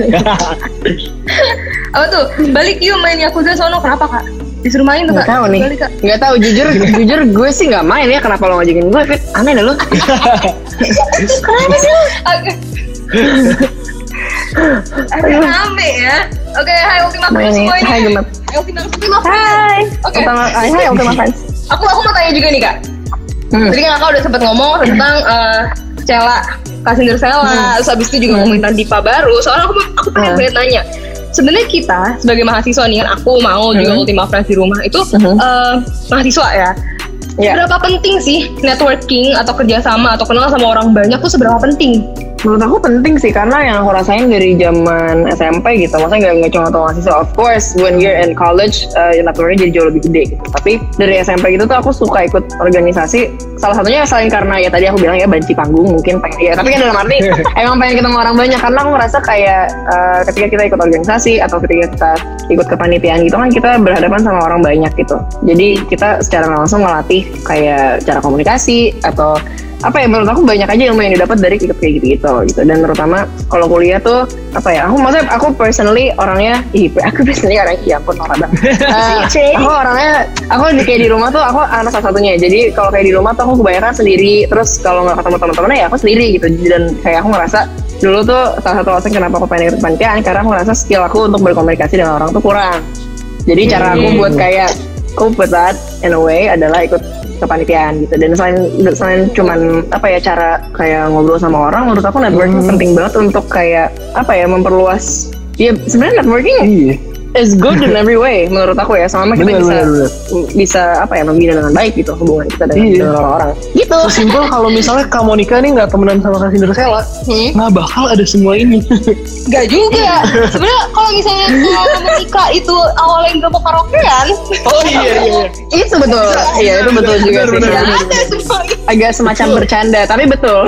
Apa tuh? Balik yuk main Yakuza sono. Kenapa kak? Disuruh main tuh Gak kak. tahu nih. Balik kak. Gak tahu jujur jujur gue sih nggak main ya. Kenapa lo ngajakin gue? Fit? Aneh dah lo. Kenapa sih lo? Oke. Agak rame ya. Oke, hai Ultima nih. semuanya. Hai Gemat. Hai Ultima Friends. Hai. Oke. Hai Ultima Fans. Aku aku mau tanya juga nih kak. Hmm. Tadi kan kakak udah sempet ngomong tentang eh, Cela, Kasindir Sela, terus habis itu juga ngomongin tentang Dipa baru. Soalnya aku aku pengen Hmm. nanya. Sebenarnya kita sebagai mahasiswa nih kan aku mau juga Hmm. Ultima Friends di rumah itu Hmm. eh, mahasiswa ya. Ya. Seberapa penting sih networking atau kerjasama atau kenal sama orang banyak tuh seberapa penting? Menurut aku penting sih karena yang aku rasain dari zaman SMP gitu, maksudnya nggak nggak cuma tau mahasiswa. Of course, when you're in college, uh, networknya jadi jauh lebih gede. Gitu. Tapi dari SMP gitu tuh aku suka ikut organisasi. Salah satunya selain karena ya tadi aku bilang ya banci panggung mungkin pengen ya. Tapi kan dalam arti emang pengen ketemu orang banyak karena aku ngerasa kayak uh, ketika kita ikut organisasi atau ketika kita ikut kepanitiaan gitu kan kita berhadapan sama orang banyak gitu. Jadi kita secara langsung melatih kayak cara komunikasi atau apa ya menurut aku banyak aja ilmu yang didapat dari ikut kayak gitu gitu. Gitu dan terutama kalau kuliah tuh apa ya aku maksudnya aku personally orangnya ih aku personally orang iya ampun norak banget. Eh, aku orangnya aku di kayak di rumah tuh aku anak salah satunya jadi kalau kayak di rumah tuh aku kebanyakan sendiri. Terus kalau nggak ketemu teman-teman ya aku sendiri gitu. Dan kayak aku ngerasa dulu tuh salah satu alasan kenapa aku pengen ikut panitiaan karena aku ngerasa skill aku untuk berkomunikasi dengan orang tuh kurang. Jadi cara aku buat kayak aku that in a way adalah ikut kepanitiaan gitu dan selain selain cuman apa ya cara kayak ngobrol sama orang menurut aku networking penting banget untuk kayak apa ya memperluas ya sebenarnya networking Iya. Is good in every way menurut aku ya sama kita Bener, bisa bener, bener. bisa apa ya membina dengan baik gitu hubungan kita dengan, Iya. dengan orang-orang gitu Sesimpel kalau misalnya Kak Monica nih nggak temenan sama Kak Cinderella, Hmm. nggak bakal ada semua ini. Gak juga. Sebenarnya kalau misalnya kalau Monica itu awalnya nggak mau karaokean, oh iya iya. itu betul iya itu betul juga sih bener, Ya, bener. ada semua agak semacam bercanda tapi betul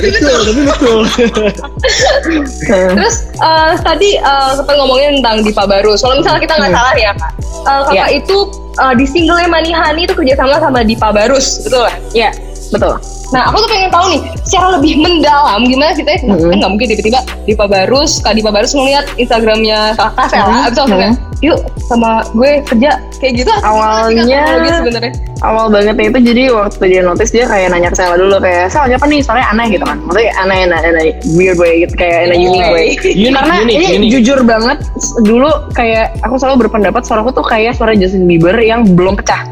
betul, tapi betul. Terus eh, tadi eh, sempat ngomongin tentang Dipa Barus. Kalau misalnya kita nggak salah ya kak, Eh, kakak Iya. itu eh, di singlenya Manihani itu kerjasama sama Dipa Barus, betul kan? ya betul Nah, aku tuh pengen tahu nih, secara lebih mendalam gimana sih teh? Mhm. Kan nggak mungkin tiba-tiba Dipa Barus, Kak Dipa Barus ngeliat Instagramnya kakak Sela, Mhm. abis langsung kayak, yuk sama gue kerja kayak gitu. Awalnya- teknologi sebenarnya. awal bangetnya itu jadi waktu dia notice dia kayak nanya ke Sela dulu kayak Sel siapa nih soalnya aneh gitu kan maksudnya aneh aneh, aneh weird way gitu kayak in a unique way Unik, karena unik, ini unik. jujur banget dulu kayak aku selalu berpendapat suaraku tuh kayak suara Justin Bieber yang belum pecah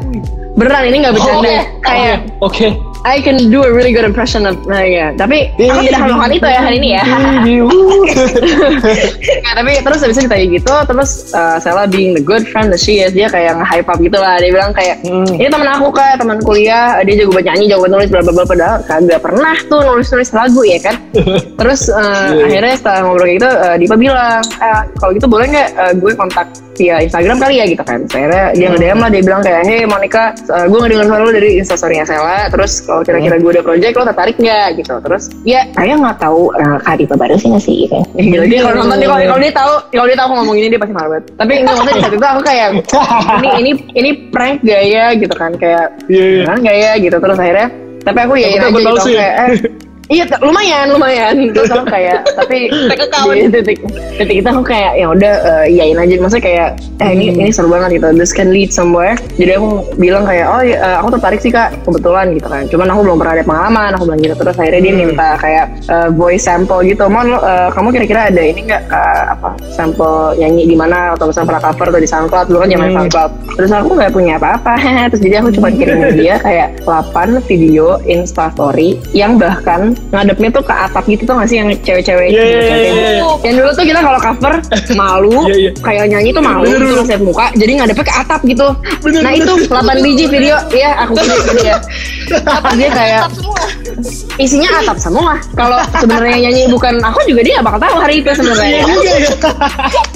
beneran ini nggak bercanda oke. kayak Oke. I can do a really good impression of nah ya tapi aku tidak melakukan itu ya hari ini ya Nah, tapi terus habis itu ditanya gitu terus uh, Sela being the good friend that she is dia kayak nge-hype up gitu lah. Dia bilang kayak Hmm. ini teman aku kak teman kuliah. Dia jago buat nyanyi jago nulis bla bla bla padahal kagak pernah tuh nulis nulis lagu ya kan? Terus uh, Iya. akhirnya setelah ngobrol kayak gitu uh, Dipa bilang eh, kalau gitu boleh nggak uh, gue kontak via Instagram kali ya? Gitu kan. Akhirnya dia Hmm. nge-DM lah dia bilang kayak hey Monica uh, gue ngedengar suara lu dari instastorynya Sela. Terus kalau kira-kira Hmm. gue ada project lo tertarik nggak? Gitu. Terus ya saya nggak tahu uh, Kak Dipa baru sih nggak sih gitu Gila, dia kalau nonton dia kalau dia tahu kalau dia tahu aku ngomong ini dia pasti marah banget. Tapi enggak maksudnya di saat itu aku kayak ini ini ini prank gaya gitu kan kayak iya. beneran nggak ya gitu terus akhirnya tapi aku ya aja gitu kayak eh Iya, lumayan, lumayan. Terus aku kayak, tapi di titik titik itu aku kayak ya udah eh, iyain aja. Maksudnya kayak, eh ini ini seru banget gitu. This can lead somewhere. Jadi aku bilang kayak, oh ya, aku tertarik sih kak, kebetulan gitu kan. Cuman aku belum pernah ada pengalaman. Aku bilang gitu. Terus akhirnya dia minta kayak eh, voice sample gitu. Mon, eh, kamu kira-kira ada ini nggak eh, apa sampel nyanyi di mana atau misalnya pernah cover atau di SoundCloud dulu kan zaman SoundCloud. Terus aku nggak punya apa-apa. Terus jadi aku cuma kirim ke dia kayak 8 video Insta Story yang bahkan ngadepnya tuh ke atap gitu tuh nggak sih yang cewek-cewek Iya, gitu, iya, cewek. iya, iya. Yang dulu tuh kita kalau cover malu, Iya, iya. kayak nyanyi tuh malu, Bener, terus bener. lihat muka, jadi ngadepnya ke atap gitu. nah itu 8 biji video, ya aku kirim ke dia. Kayak isinya atap semua. Kalau sebenarnya nyanyi bukan aku juga dia bakal tahu hari itu sebenarnya. Iya, iya.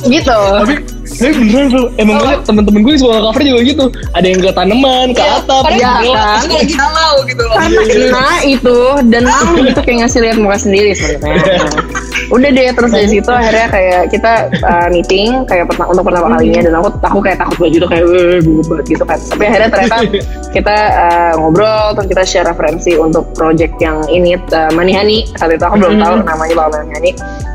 gitu. Tapi tapi beneran bro, emang banget temen-temen gue suka cover juga gitu. Ada yang ke tanaman, ke atap, Iya, jendela. kan? Terus lagi galau gitu loh. karena kena itu dan aku gitu kayak ngasih lihat muka sendiri sebenarnya udah deh terus dari situ akhirnya kayak kita uh, meeting kayak pertama untuk pertama kalinya dan aku aku kayak takut banget gitu kayak "Weh, gue banget gitu kan tapi akhirnya ternyata kita uh, ngobrol terus kita share referensi untuk project yang ini uh, Manihani saat itu aku belum tahu namanya bakal Manihani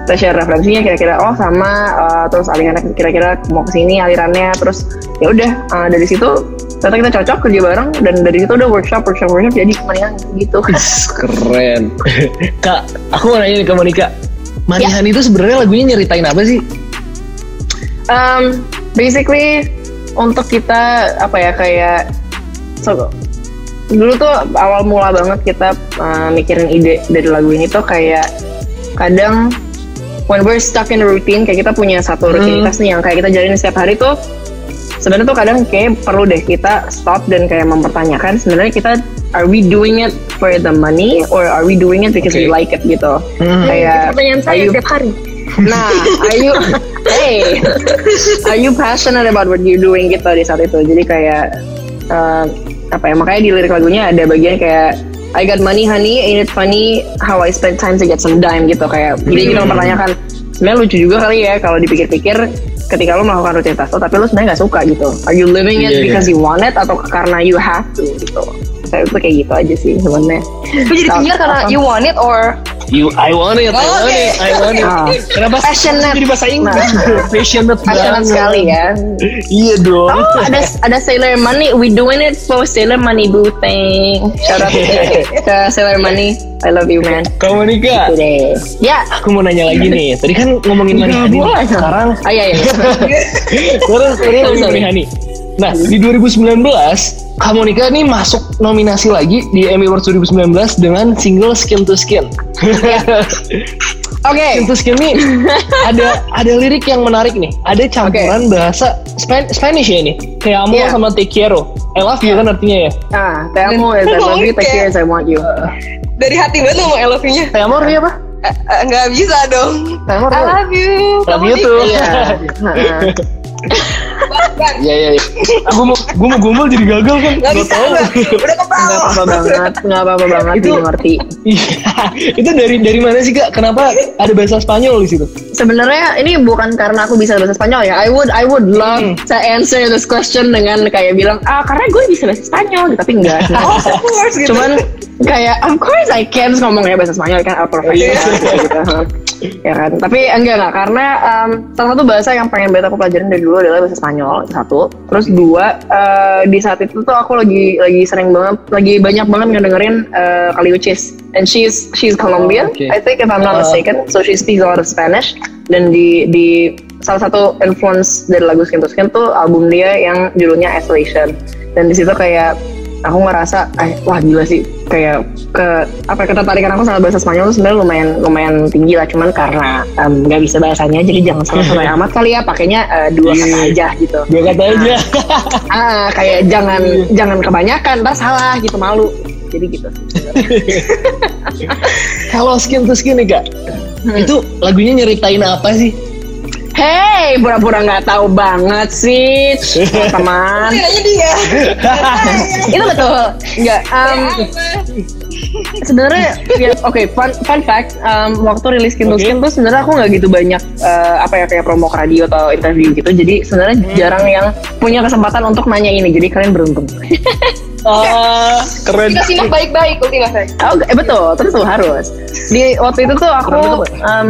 kita share referensinya kira-kira oh sama uh, terus alirannya kira-kira mau ke sini alirannya terus ya udah uh, dari situ ternyata kita cocok kerja bareng dan dari situ udah workshop workshop workshop jadi Manihani gitu Keren. Kak, aku mau nanya nih ke Monica. Manihan Ya. itu sebenarnya lagunya nyeritain apa sih? Um, basically untuk kita apa ya kayak so, dulu tuh awal mula banget kita uh, mikirin ide dari lagu ini tuh kayak kadang when we're stuck in a routine kayak kita punya satu rutinitas nih yang kayak kita jalanin setiap hari tuh sebenarnya tuh kadang kayak perlu deh kita stop dan kayak mempertanyakan sebenarnya kita are we doing it for the money or are we doing it because we Oke. like it gitu Hmm. kayak Pertanyaan are saya you- setiap hari. Nah, are you hey, are you passionate about what you're doing gitu di saat itu? Jadi kayak eh, apa ya? Makanya di lirik lagunya ada bagian kayak I got money honey, ain't it funny how I spend time to get some dime gitu kayak. Jadi kita mempertanyakan sebenarnya lucu juga kali ya kalau dipikir-pikir ketika lo melakukan rutinitas lo tapi lo sebenarnya nggak suka gitu. Are you living it Iya, iya. because you want it atau karena you have to gitu? Saya itu kayak gitu aja sih sebenarnya. Lu jadi penyiar karena you want it or You, I want it, I Oh, want oke. it, I want it. Ah. Kenapa Passionate. jadi bahasa Inggris? Passionate, Passionate banget. sekali ya. Iya dong. Oh, ada ada Sailor Money. We doing it for Sailor Money boo thing. Shout out ke Sailor Money. I love you man. Kamu Monica, Gitu deh. Ya. aku mau nanya lagi nih. Tadi kan ngomongin Manihani. Sekarang Ah iya iya. Terus ini Sorry, ngomongin. Manihani. Nah, di 2019, Kak Monica nih masuk nominasi lagi di Emmy Awards 2019 dengan single Skin to Skin. Oke. Skin to Skin nih ada ada lirik yang menarik nih. Ada campuran bahasa Span- Spanish ya ini. Kayak amo Iya. sama te quiero. I love you kan artinya ya. Ah, te amo is I love you, care as I want you. dari hati banget ngomong I love you-nya. Te amo artinya apa? Eh, eh, Nggak bisa dong. Te amo I love you. Love you tuh. Iya. Iya iya iya. Aku mau gue mau gombal jadi gagal kan. Nggak bisa. Udah kepala. Nggak apa-apa banget, nggak apa-apa banget Itu- dimengerti. Iya. Itu dari dari mana sih Kak? Kenapa ada bahasa Spanyol di situ? Sebenarnya ini bukan karena aku bisa bahasa Spanyol ya. I would I would love to answer this question dengan kayak bilang ah karena gue bisa bahasa Spanyol gitu. tapi enggak. Oh, of course gitu. Cuman kayak of course I can ngomongnya bahasa Spanyol kan al profesional gitu. Ya kan? Tapi enggak enggak. Karena em, salah satu bahasa yang pengen banget aku pelajarin dari dulu adalah bahasa Spanyol satu. Terus dua eh, di saat itu tuh aku lagi lagi sering banget lagi banyak banget ngedengerin uh, Kali Uchis and she's she's Colombian Oh, okay. I think if I'm not Uh. mistaken. So she speaks a lot of Spanish. Dan di di salah satu influence dari lagu Skin to Skin tuh album dia yang judulnya Isolation. Dan di situ kayak aku ngerasa eh, wah gila sih kayak ke apa ketertarikan aku sama bahasa Spanyol sebenarnya lumayan lumayan tinggi lah. Cuman karena nggak bisa bahasanya jadi jangan salah-salah amat kali ya. Pakainya eh, dua kata Iya. aja gitu. Gue kata aja. ah kayak jangan jangan kebanyakan ntar salah gitu malu. Jadi gitu. Sih Kalau skin to skin nih kak, itu lagunya nyeritain apa sih? Hey, pura-pura nggak tahu banget sih, teman. Nanya dia. Itu betul. Enggak. em, sebenarnya ya, oke fun fun fact em, waktu rilis to Oke. Skin tuh sebenarnya aku nggak gitu banyak eh, apa ya kayak promo ke radio atau interview gitu jadi sebenarnya jarang yang punya kesempatan untuk nanya ini jadi kalian beruntung Ah, keren. Kita simak baik-baik Ultima. Oh, eh, betul, terus tuh harus. Di waktu itu tuh aku, um,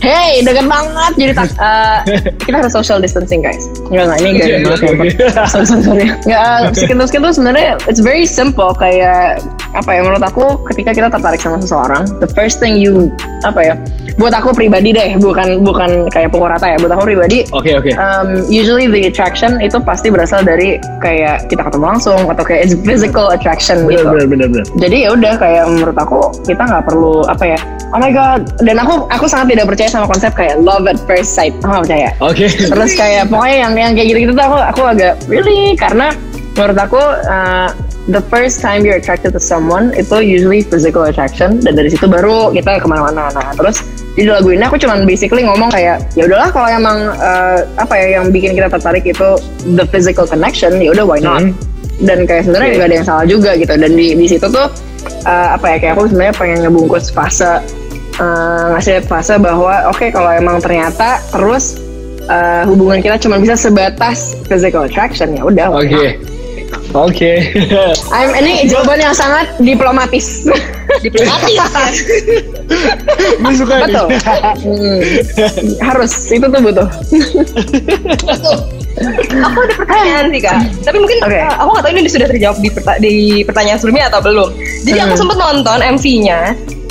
hey, deket banget. Jadi tak, uh, kita harus social distancing guys. Enggak enggak ini gak banget ya. Sorry sorry sorry. Enggak, uh, skin to skin tuh sebenarnya it's very simple. Kayak apa ya menurut aku ketika kita tertarik sama seseorang, the first thing you apa ya? Buat aku pribadi deh, bukan bukan kayak pukul rata ya. Buat aku pribadi, Oke oke. um, usually the attraction itu pasti berasal dari kayak kita ketemu langsung atau kayak it's physical attraction Bener gitu bener bener bener. jadi ya udah kayak menurut aku kita nggak perlu apa ya oh my god dan aku aku sangat tidak percaya sama konsep kayak love at first sight aku nggak percaya Oke. terus kayak pokoknya yang yang kayak gitu gitu tuh aku aku agak really karena menurut aku uh, the first time you're attracted to someone itu usually physical attraction dan dari situ baru kita ke mana-mana nah terus di lagu ini aku cuman basically ngomong kayak ya udahlah kalau emang uh, apa ya yang bikin kita tertarik itu the physical connection ya udah why not Hmm. dan kayak sebenarnya nggak ada yang salah juga gitu dan di di situ tuh uh, apa ya kayak aku sebenarnya pengen ngebungkus fase uh, ngasih fase bahwa oke kalau emang ternyata terus uh, hubungan kita cuma bisa sebatas physical attraction ya udah Oke. Oke. I'm ini jawaban yang sangat diplomatis Diplomatis ya. Gue suka nih. betul harus itu tuh butuh Aku ada pertanyaan sih kak. Tapi mungkin Oke. uh, aku nggak tahu ini sudah terjawab di, perta- di pertanyaan sebelumnya atau belum. Jadi aku Hmm. sempat nonton MV-nya.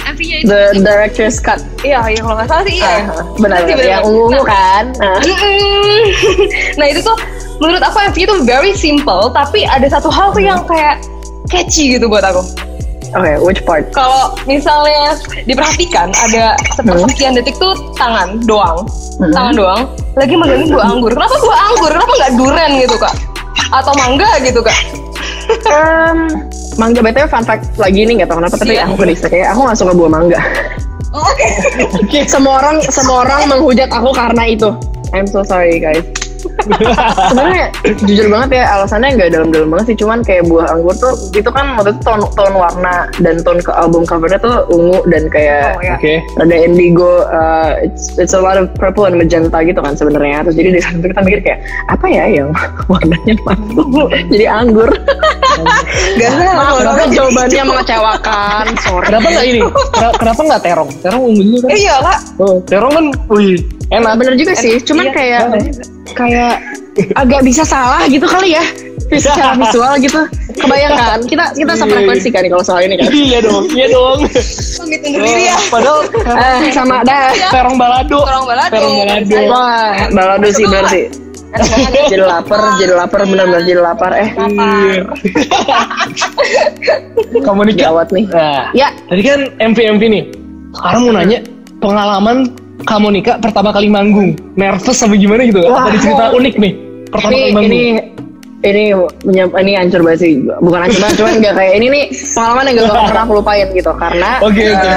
MV-nya itu. the director's cut Iya, iya kalau nggak salah sih iya. Ah, benar Iya, benar yang ungu kan Nah. Mm-mm. nah itu tuh menurut aku MV itu very simple tapi ada satu hal tuh yang kayak catchy gitu buat aku. Oke which part Kalau misalnya diperhatikan ada Hmm. sekian detik tuh tangan doang, Hmm. tangan doang, lagi megangin buah anggur. Kenapa buah anggur? Kenapa nggak duren gitu kak? Atau mangga gitu kak? um, mangga btw fun fact lagi nih nggak tahu kenapa tapi Iya. aku ke kayak aku nggak suka buah mangga Oh, Oke. semua orang semua orang menghujat aku karena itu I'm so sorry guys sebenarnya jujur banget ya alasannya nggak dalam-dalam banget sih cuman kayak buah anggur tuh itu kan waktu itu tone, tone warna dan tone ke album covernya tuh ungu dan kayak Oh, ya. Oke. ada indigo uh, it's, it's a lot of purple and magenta gitu kan sebenarnya terus jadi di saat itu kita mikir kayak apa ya yang warnanya masuk jadi anggur Gak Maaf, tapi jawabannya mengecewakan sorry Kenapa nggak ini? Kenapa, nggak terong? Terong ungu juga kan? Iya kak. Oh, terong kan, wih, enak. bener juga sih cuman Iya. kayak kayak agak bisa salah gitu kali ya. Secara visual gitu. Kebayangkan kita kita sefrekuensi kan nih kalau soal ini kan? Iya dong, iya dong. Pamit undur diri ya. Padahal eh sama dah. Terong balado. Orang balado. Terong balado. wah balado sih bener sih. Jadi lapar jadi lapar bener-bener jadi lapar eh. Kamu nikah. gawat nih. Nah, ya. tadi kan MV MV nih. Sekarang mau nanya pengalaman kamu nikah pertama kali manggung. Nervous apa gimana gitu? Wah. Apa ada cerita unik nih? Pertama ini kali manggung. ini ini menye- ini hancur banget sih bukan hancur banget cuman gak kayak ini nih pengalaman yang gak pernah aku lupain gitu karena Oke, eh, oke.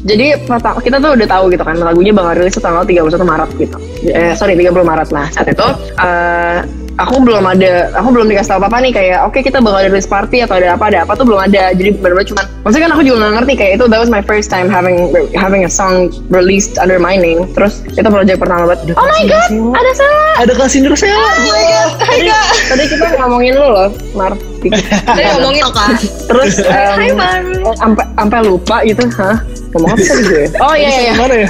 jadi pertama kita tuh udah tahu gitu kan lagunya bakal rilis tanggal 31 Maret gitu eh sorry 30 Maret nah saat itu eh, aku belum ada aku belum dikasih tahu apa apa nih kayak oke kita bakal ada release party atau ada apa ada apa tuh belum ada. Jadi benar-benar cuman maksudnya kan aku juga nggak ngerti kayak itu that was my first time having having a song released under my name. Terus itu project pertama banget. Oh my god ada salah Ada kasih Nursela. tadi, tadi kita ngomongin lu loh Mar Tadi ngomongin kak. terus Hai em, Mar. eh, sampai sampai lupa gitu hah ngomong apa tadi gue oh iya iya iya Gimana ya?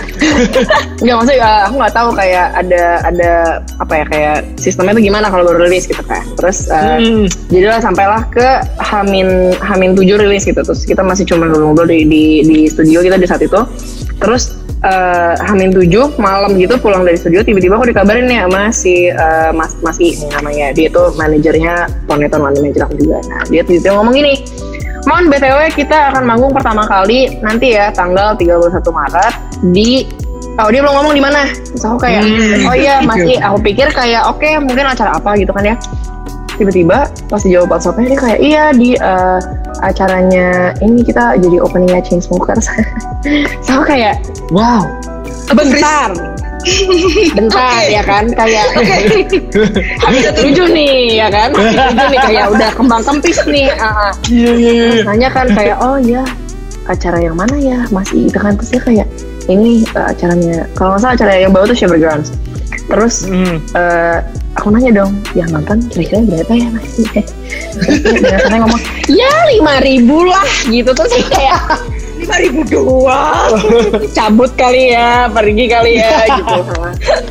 Nggak maksudnya uh, aku nggak tahu kayak ada ada apa ya kayak sistemnya itu gimana kalau baru rilis gitu kan. Terus uh, Hmm. jadilah sampailah ke Hamin Hamin 7 rilis gitu. Terus kita masih cuma ngobrol di, di di studio kita di saat itu. Terus uh, Hamin 7 malam gitu pulang dari studio tiba-tiba aku dikabarin nih sama si uh, Mas Mas I namanya. Dia itu manajernya Toneton Manager aku juga. Nah, dia tiba-tiba ngomong gini, Mon BTW kita akan manggung pertama kali nanti ya tanggal 31 Maret di Oh dia belum ngomong di mana. Terus aku kayak Hmm. oh iya masih aku pikir kayak oke mungkin acara apa gitu kan ya. Tiba-tiba pas dijawab WhatsAppnya dia kayak iya di eh, acaranya ini kita jadi openingnya Chainsmokers. so kayak Wow. bentar. Bentar ya kan? Kayak lucu nih ya kan? Lucu nih kayak udah kembang kempis nih Ah, ah. Iya iya iya. Terus nanya kan kayak oh ya acara yang mana ya? Masih itu kan? Terus dia kayak ini uh, acaranya. Kalau nggak salah acara yang baru tuh Shiver Grounds terus Hmm. eh, aku nanya dong yang nonton kira-kira berapa ya mas? Dan katanya ngomong ya lima ribu lah gitu. Terus kayak lima ribu doang. Cabut kali ya pergi kali ya gitu.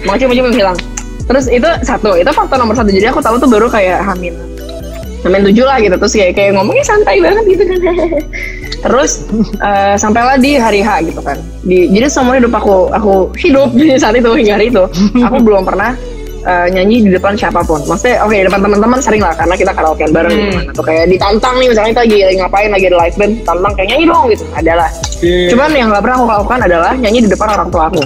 Mau cuma-cuma bilang terus itu satu itu faktor nomor satu. Jadi aku tahu tuh baru kayak hamil hamil tujuh lah gitu. Terus kayak kayak ngomongnya santai banget gitu kan. Terus eh, sampailah di hari H gitu kan. Di jadi seumur hidup aku aku hidup di saat itu hingga hari itu. Aku belum pernah eh, nyanyi di depan siapa pun. Maksudnya oke di depan teman-teman sering lah karena kita karaokean bareng gitu kan. atau kayak ditantang nih misalnya kita lagi, lagi ngapain lagi ada live band tantang kayak nyanyi dong gitu. Adalah Iya. cuman yang gak pernah aku lakukan adalah nyanyi di depan orang tua aku.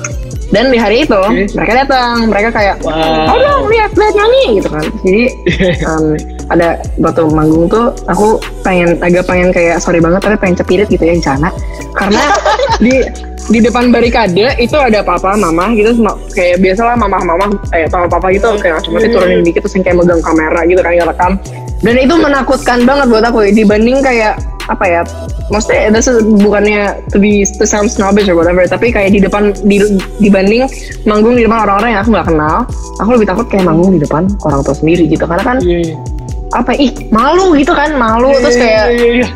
Dan di hari itu mereka datang mereka kayak Wah. oh dong lihat lihat nyanyi gitu kan. Jadi em, ada waktu manggung tuh aku pengen agak pengen kayak sorry banget tapi pengen cepirit gitu ya di sana karena di di depan barikade itu ada papa mama gitu kayak biasalah mama mama eh papa papa gitu kayak cuma turunin dikit terus kayak megang kamera gitu kan rekam dan itu menakutkan banget buat aku dibanding kayak apa ya maksudnya itu bukannya to be to sound snobbish or whatever tapi kayak di depan di, dibanding manggung di depan orang-orang yang aku nggak kenal aku lebih takut kayak manggung di depan orang tua sendiri gitu karena kan Iya, iya. apa ih malu gitu kan malu terus kayak Iya, iya, iya.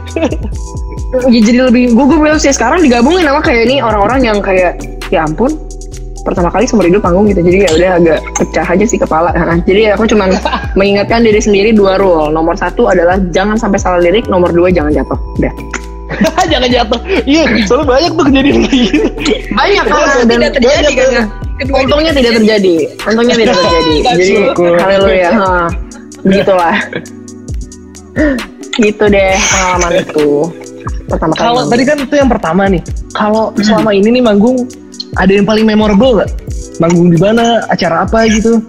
Ya jadi lebih gue gue bilang sih sekarang digabungin sama kayak ini orang-orang yang kayak ya ampun pertama kali seumur hidup panggung gitu. Jadi ya udah agak pecah aja sih kepala Nah, jadi aku cuman mengingatkan diri sendiri dua rule. Nomor satu adalah jangan sampai salah lirik nomor dua jangan jatuh. Udah. Jangan jatuh. Iya, soalnya banyak tuh kejadian kayak gitu. banyak kan dan tidak terjadi kan ya? Untungnya tidak terjadi. Untungnya tidak terjadi. Jadi haleluya ha. begitulah. Gitu deh pengalaman itu pertama kali Kalau tadi kan itu yang pertama nih. Kalau selama ini nih manggung ada yang paling memorable gak? Manggung di mana? Acara apa gitu?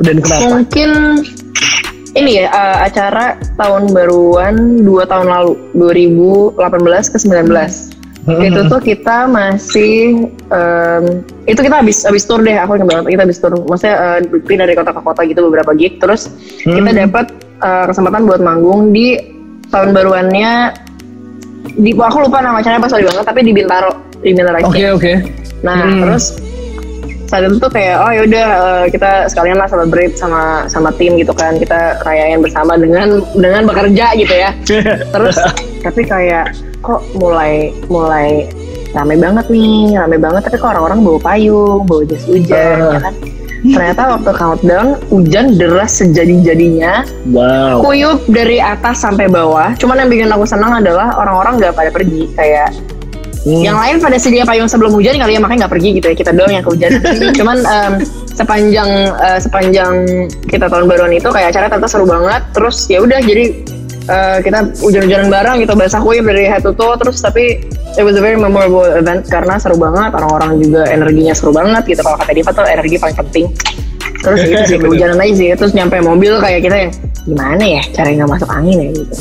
Dan kenapa? Mungkin ini ya eh, acara tahun baruan dua tahun lalu 2018 ke 19. itu tuh kita masih em, itu kita habis habis tour deh aku ingat banget kita habis tour maksudnya pindah dari kota ke kota gitu beberapa gig terus kita dapat eh, kesempatan buat manggung di tahun baruannya di aku lupa nama acaranya pas banget tapi di Bintaro di Bintaro Oke, oke. Nah, Hmm. terus saat itu tuh kayak oh yaudah eh, kita sekalian lah celebrate sama sama tim gitu kan kita rayain bersama dengan dengan bekerja gitu ya. Terus tapi kayak kok mulai mulai rame banget nih, rame banget tapi kok orang-orang bawa payung, bawa jas hujan Ah. ya kan. Ternyata waktu countdown hujan deras sejadi-jadinya, Wow. kuyup dari atas sampai bawah. Cuman yang bikin aku senang adalah orang-orang nggak pada pergi kayak Hmm. yang lain pada sedia payung sebelum hujan kali ya makanya nggak pergi gitu ya kita doang yang kehujanan. Cuman em, sepanjang eh, sepanjang kita tahun baruan itu kayak acara ternyata seru banget. Terus ya udah jadi eh, kita hujan-hujanan bareng gitu basah kuyup dari head to toe terus tapi it was a very memorable event karena seru banget orang-orang juga energinya seru banget gitu. Kalau kata Diva tuh energi paling penting. Terus itu sih kehujanan aja sih terus nyampe mobil kayak kita yang gimana ya cara nggak masuk angin ya? gitu.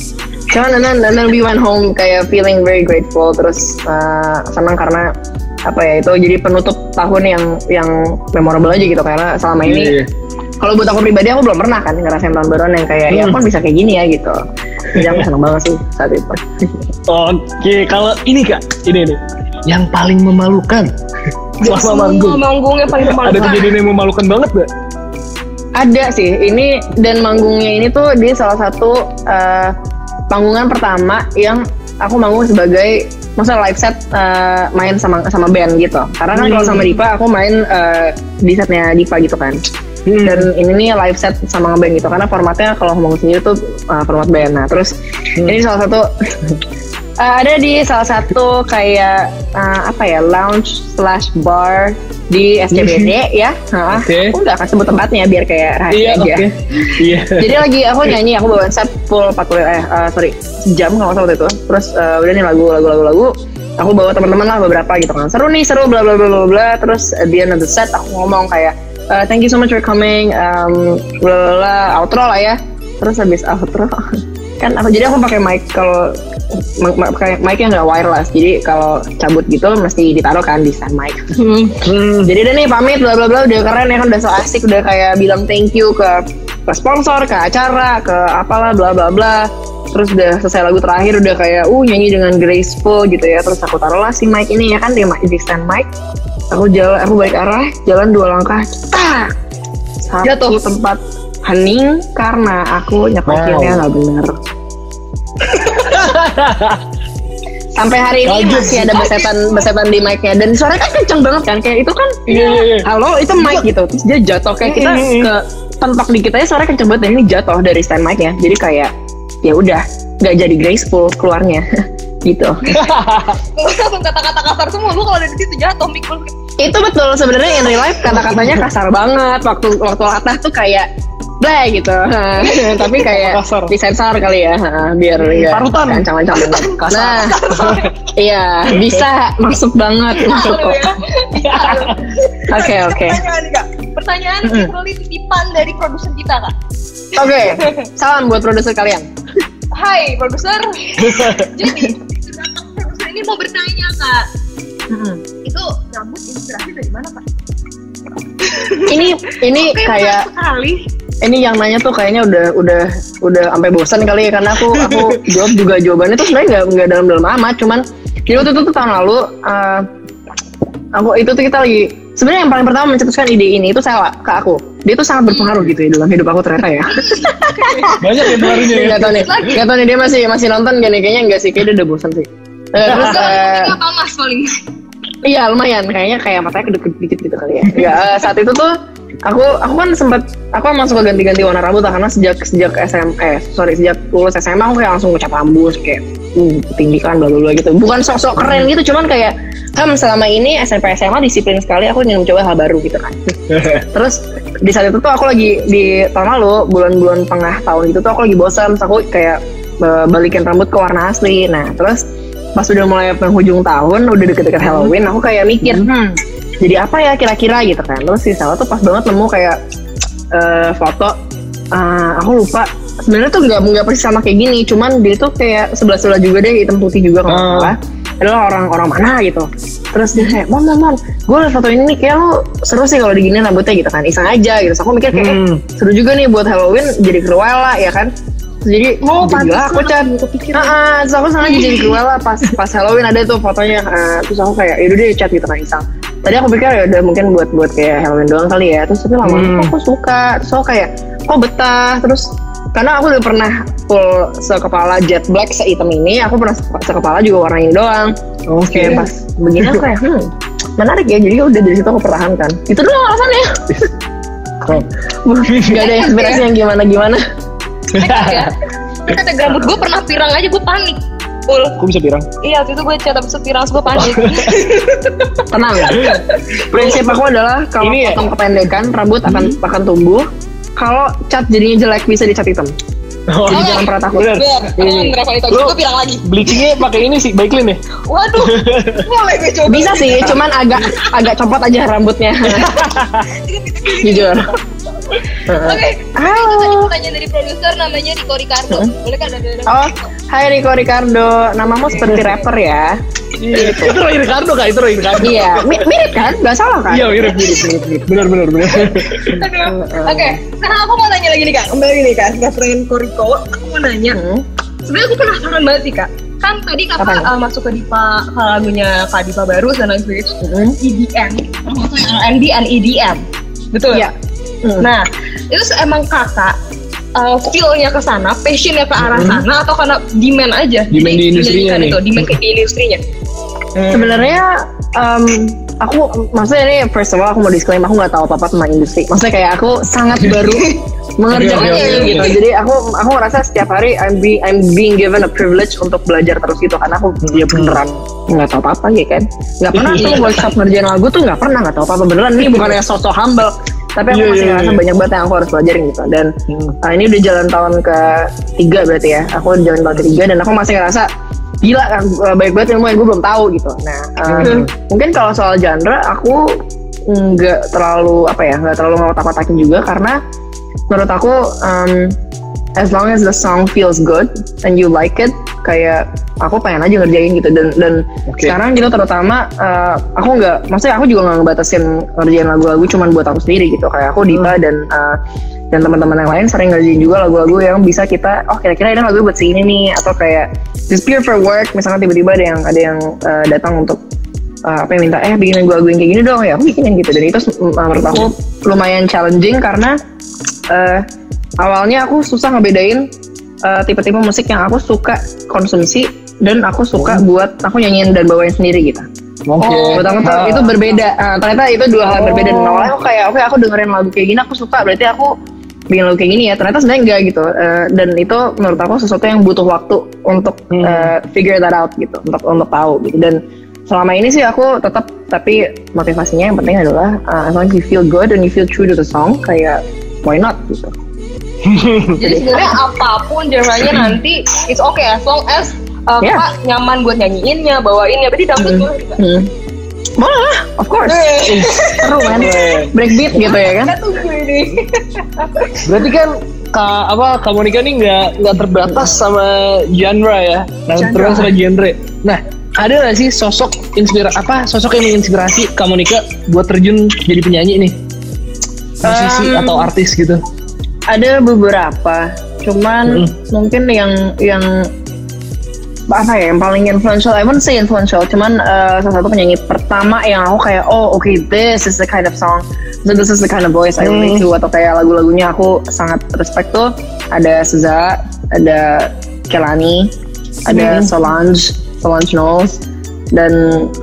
Cuman and then, and then we went home kayak feeling very grateful terus uh, senang karena apa ya itu jadi penutup tahun yang yang memorable aja gitu. Karena selama Iya, ini kalau buat aku pribadi aku belum pernah kan ngerasain tahun baruan yang kayak ya Hmm. pun bisa kayak gini ya? gitu aku senang banget sih saat itu Oke, kalau ini kak, ini nih, yang paling memalukan selama manggung. manggungnya paling Ada memalukan kejadian yang memalukan banget gak? Ada sih, ini dan manggungnya ini tuh di salah satu eh, panggungan pertama yang aku manggung sebagai masa live set eh, main sama sama band gitu. Karena kan kalau sama Diva aku main eh, di setnya Diva gitu kan. Dan ini nih live set sama ngeband gitu karena formatnya kalau ngomong sendiri tuh eh, format band. Nah terus ini salah satu eh, ada di salah satu kayak eh, apa ya lounge slash bar di SCBD ya. Nah, Oke. Aku nggak akan sebut tempatnya biar kayak rahasia Iya, aja. oke. Iya. Jadi lagi aku nyanyi, aku bawa set full 40 eh uh, sorry sejam kalau waktu itu. Terus uh, udah nih lagu lagu lagu lagu. Aku bawa teman-teman lah beberapa gitu kan. Seru nih seru bla bla bla bla bla. Terus at the end of the set aku ngomong kayak uh, thank you so much for coming. Um, bla outro lah ya. Terus habis outro kan aku jadi aku pakai mic kalau pakai mic-nya nggak wireless. Jadi kalau cabut gitu mesti ditaruh kan di stand mic. Hmm. Jadi udah nih pamit bla bla bla udah keren ya kan udah so asik udah kayak bilang thank you ke ke sponsor, ke acara, ke apalah bla bla bla. Terus udah selesai lagu terakhir udah kayak uh nyanyi dengan graceful gitu ya. Terus aku taruh lah si mic ini ya kan di, di stand mic. Aku jalan aku balik arah, jalan dua langkah. Tak. satu Jatuh. tempat hening karena aku nyekokinnya Wow. nggak benar. Sampai hari ini Kaget masih sih. ada besetan besetan di mic-nya dan suaranya kan kenceng banget kan kayak itu kan Iya, iya, iya. halo itu mic gitu terus dia jatuh kayak kita Mm-mm. ke pentok di kita ya suaranya kenceng banget dan ini jatuh dari stand mic-nya jadi kayak ya udah nggak jadi graceful keluarnya gitu langsung kata-kata kasar semua lu kalau dari situ jatuh lu. itu betul sebenarnya in real life kata-katanya kasar banget waktu waktu latah tuh kayak Bleh gitu tapi kayak Kasar. disensor kali ya biar ya Parutan. ancam-ancam nah iya bisa masuk banget masuk kok oke oke Pertanyaan nih kak. Pertanyaan Mm-mm. literally titipan dari produser kita kak. oke salam buat produser kalian Hai produser. Jadi produser ini mau bertanya kak. Itu rambut inspirasi dari mana kak? ini ini kayak sekali. ini yang nanya tuh kayaknya udah udah udah sampai bosan kali ya karena aku aku jawab juga jawabannya tuh sebenarnya nggak nggak dalam-dalam amat cuman jadi waktu itu tuh tahun lalu eh, aku itu tuh kita lagi sebenarnya yang paling pertama mencetuskan ide ini itu Sela ke aku dia tuh sangat berpengaruh gitu ya dalam hidup aku ternyata ya Banyak ya pengaruhnya ya. nggak tahu nih nggak tahu nih dia masih masih nonton gak nih kayaknya enggak sih kayaknya dia udah bosan sih terus eh, Apa mas paling? Iya lumayan kayaknya kayak matanya kedeket dikit gitu kali ya. Ya saat itu tuh aku aku kan sempat aku emang suka ganti-ganti warna rambut lah, karena sejak sejak SM eh sorry sejak lulus SMA aku kayak langsung ngucap rambut kayak uh, tinggikan bla bla bla gitu. Bukan sok-sok keren gitu cuman kayak kan selama ini SMP SMA disiplin sekali aku ingin mencoba hal baru gitu kan. Terus di saat itu tuh aku lagi di tahun lalu bulan-bulan tengah tahun itu tuh aku lagi bosan terus aku kayak eh, balikin rambut ke warna asli. Nah terus pas udah mulai penghujung tahun udah deket-deket Halloween aku kayak mikir hmm. jadi apa ya kira-kira gitu kan. Terus si Sela tuh pas banget nemu kayak eh, foto eh, aku lupa. Sebenarnya tuh nggak nggak persis sama kayak gini cuman dia tuh kayak sebelah sebelah juga deh hitam putih juga kalau nggak Hmm. salah. Adalah orang-orang mana gitu. Terus dia kayak mon mon mon gue liat foto ini nih kayak lu seru sih kalau digini rambutnya gitu kan. Iseng aja gitu. Terus aku mikir kayak eh, Hmm. seru juga nih buat Halloween jadi Cruella ya kan jadi oh jadilah aku cat Ah, terus aku sengaja jadi Cruella pas pas Halloween ada tuh fotonya. Ah, terus aku kayak yaudah deh cat gitu kan iseng tadi aku pikir ya udah mungkin buat buat kayak Halloween doang kali ya. Terus tapi lama Hmm. aku suka. Terus aku kayak kok betah. Terus karena aku udah pernah full sekepala jet black sehitam ini aku pernah se- sekepala juga warna ini doang. Oke. kayak pas begini aku kayak hmm menarik ya. Jadi udah dari situ aku pertahankan. Itu doang alasannya. Gak ada inspirasi yang gimana-gimana ya. Kata rambut gue pernah pirang aja gue panik. Ul. Kok bisa pirang? Iya waktu itu gue cat habis itu pirang gue panik. Tenang Prinsip aku adalah Kalau Ini ya- potong kependekan Rambut akan akan tumbuh Kalau cat jadinya jelek Bisa dicat hitam Oh, Jadi jangan pernah takut Bener. Bener. Ini. Berapa itu? Lu- Gue pirang lagi. Bleachingnya pakai ini sih, Baiklin ya? Waduh. Boleh gue coba. Bisa sih Cuman agak Agak copot aja rambutnya Jujur Oke. Halo Tadi pertanyaan dari produser namanya Rico Ricardo. Boleh kan ada Oh Hai Rico Ricardo Namamu seperti rapper ya Iya. Itu Roy Ricardo kak, itu Roy Ricardo. Iya mi- Mirip kan Gak salah kan Iya, mirip, mirip, mirip, mirip. Bener, bener. Aduh. Oke, sekarang aku mau tanya lagi nih kak. Kembali nih kak, setelah pertanyaan Koriko, aku mau nanya. Hmm. Sebenarnya aku penasaran banget sih kak. Kan tadi kakak uh, masuk ke Dipa, ke lagunya Kak Dipa baru dan lain sebagainya. Hmm. EDM, termasuk R&B and EDM. Betul. Iya. Hmm. Nah, itu emang kakak uh, feel-nya ke sana, passion-nya ke arah sana atau karena demand aja? Demand Jadi, di industrinya menyanyikan nih. Itu, demand di industrinya. Sebenarnya em, aku maksudnya ini first of all aku mau disclaim aku nggak tahu apa apa tentang industri. Maksudnya kayak aku sangat baru mengerjakannya gitu. Jadi aku aku ngerasa setiap hari I'm being I'm being given a privilege untuk belajar terus gitu karena aku ya beneran nggak tahu apa apa ya kan. Nggak pernah tuh workshop ngerjain lagu tuh nggak pernah nggak tahu apa apa beneran. Ini bukan yang sosok humble. Tapi aku Iya, masih iya, ngerasa iya. banyak banget yang aku harus pelajarin gitu. Dan uh, ini udah jalan tahun ke tiga berarti ya. Aku udah jalan tahun ketiga dan aku masih ngerasa gila kan uh, baik banget ilmu yang gue belum tahu gitu. Nah uh, mungkin kalau soal genre aku nggak terlalu apa ya nggak terlalu ngotak-ngotakin juga karena menurut aku um, as long as the song feels good and you like it kayak aku pengen aja ngerjain gitu. Dan dan Oke. sekarang gitu terutama uh, aku nggak maksudnya aku juga nggak ngebatasin ngerjain lagu-lagu cuman buat aku sendiri gitu. Kayak aku Dipa dan uh, dan teman-teman yang lain sering ngerjain juga lagu-lagu yang bisa kita oh kira-kira ini lagu buat si ini nih atau kayak just pure for work misalnya tiba-tiba ada yang ada yang uh, datang untuk uh, apa yang minta eh bikin lagu-lagu yang kayak gini dong. Ya aku bikinin gitu. Dan itu uh, menurut aku lumayan challenging karena eh, awalnya aku susah ngebedain eh, tipe-tipe musik yang aku suka konsumsi dan aku suka buat aku nyanyiin dan bawain sendiri gitu. Oke. Buat aku tuh itu berbeda. Ah, ternyata itu dua hal berbeda. Dan awalnya aku kayak oke aku dengerin lagu kayak gini aku suka berarti aku bikin lagu kayak gini ya. Ternyata sebenarnya enggak gitu. Eh, dan itu menurut aku sesuatu yang butuh waktu untuk eh, figure that out gitu, untuk untuk tahu gitu. Dan selama ini sih aku tetap tapi motivasinya yang penting adalah uh, as long as you feel good and you feel true to the song kayak why not gitu. Jadi sebenarnya apa pun genrenya nanti it's okay as long as uh, Yeah. Kakak nyaman buat nyanyiinnya, bawainnya. Berarti dangdut boleh juga. Hmm. Boleh lah, of course. Seru kan? Breakbeat gitu ya kan? Kita tunggu ini. Berarti kan ka, apa Kak Monica nih nggak nggak terbatas sama genre ya, nah, terus sama genre. Nah, ada nggak sih sosok inspira apa sosok yang menginspirasi Kak Monica buat terjun jadi penyanyi nih, musisi Um, atau artis gitu? Ada beberapa, cuman mungkin yang yang apa ya yang paling influential, I wouldn't say influential, cuman eh, salah satu penyanyi pertama yang aku kayak oh okay this is the kind of song, so this is the kind of voice I relate to atau kayak lagu-lagunya aku sangat respect tuh ada Seza, ada Kelani, ada Solange, Solange Knowles dan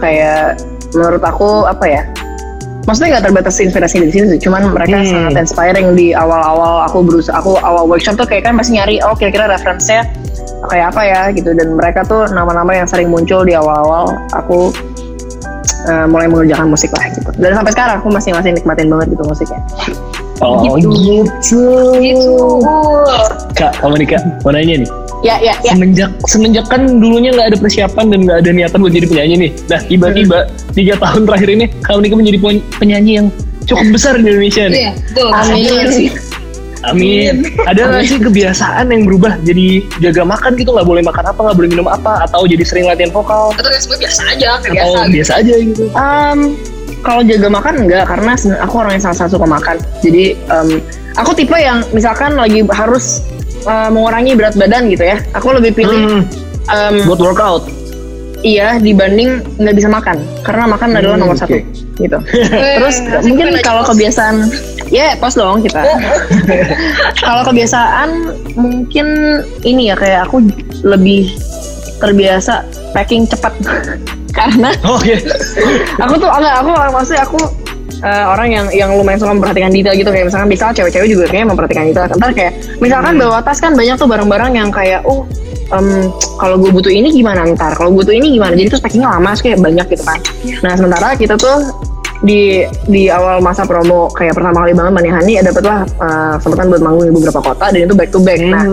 kayak menurut aku apa ya maksudnya nggak terbatas inspirasi di sini sih cuman mereka Hmm. sangat inspiring di awal-awal aku berusaha aku awal workshop tuh kayak kan pasti nyari oh kira-kira referensinya kayak apa ya gitu dan mereka tuh nama-nama yang sering muncul di awal-awal aku eh, mulai mengerjakan musik lah gitu dan sampai sekarang aku masih masih nikmatin banget gitu musiknya Oh gitu. Gitu. Kak, Kak Monica, mau nanya nih. Ya ya ya Semenjak semenjak kan dulunya nggak ada persiapan dan nggak ada niatan buat jadi penyanyi nih. Nah tiba-tiba tiga tahun terakhir ini Kak Monica menjadi pen- penyanyi yang cukup besar di Indonesia nih. Iya, betul. amin Amin. Ada nggak sih kebiasaan yang berubah jadi jaga makan gitu nggak boleh makan apa nggak boleh minum apa atau jadi sering latihan vokal Atau semua biasa aja, kayak atau biasa. biasa aja gitu. Um, kalau jaga makan enggak karena aku orang yang sangat suka makan. Jadi um, aku tipe yang misalkan lagi harus uh, mengurangi berat badan gitu ya. Aku lebih pilih Hmm, um, buat workout. iya dibanding nggak bisa makan karena makan adalah nomor oke. satu gitu. Terus mungkin kalau kebiasaan ya pos dong kita. kalau kebiasaan mungkin ini ya kayak aku lebih terbiasa packing cepat karena Oke. aku tuh enggak aku maksudnya aku eh, orang yang yang lumayan suka memperhatikan detail gitu. Kayak misalkan misalnya cewek-cewek juga kayaknya memperhatikan detail ntar kayak misalkan bawa tas kan banyak tuh barang-barang yang kayak oh em, kalau gue butuh ini gimana ntar? Kalau butuh ini gimana? Jadi terus packingnya lama kayak banyak gitu kan. Nah sementara kita tuh di di awal masa promo kayak pertama kali banget Manihani ya dapetlah eh, kesempatan buat manggung di beberapa kota dan itu back to back nah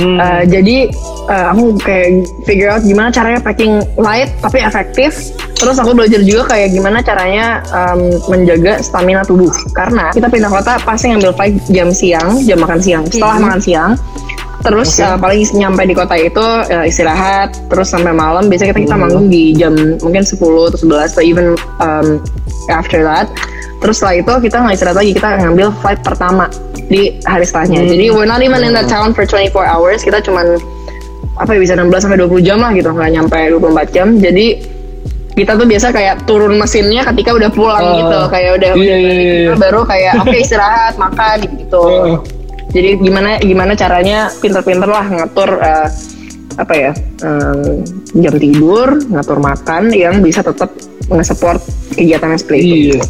Hmm. Uh, jadi uh, aku kayak figure out gimana caranya packing light tapi efektif. Terus aku belajar juga kayak gimana caranya um, menjaga stamina tubuh. Karena kita pindah kota pasti ngambil flight jam siang, jam makan siang. Setelah makan siang, terus uh, paling nyampe di kota itu uh, istirahat, terus sampai malam. Biasanya kita kita manggung di jam mungkin 10 atau 11 atau even um, after that. Terus setelah itu kita nggak istirahat lagi, kita ngambil flight pertama di hari setelahnya. Jadi we're not even in that town for 24 hours. Kita cuman apa ya bisa 16 sampai 20 jam lah gitu, nggak nyampe 24 jam. Jadi kita tuh biasa kayak turun mesinnya ketika udah pulang Oh. gitu, kayak udah, Iya, udah iya, iya. gitu, baru kayak oke istirahat, makan gitu. Oh. Jadi gimana gimana caranya pinter-pinter lah ngatur eh, apa ya em, jam tidur, ngatur makan yang bisa tetap nge-support kegiatan seperti itu. Iya.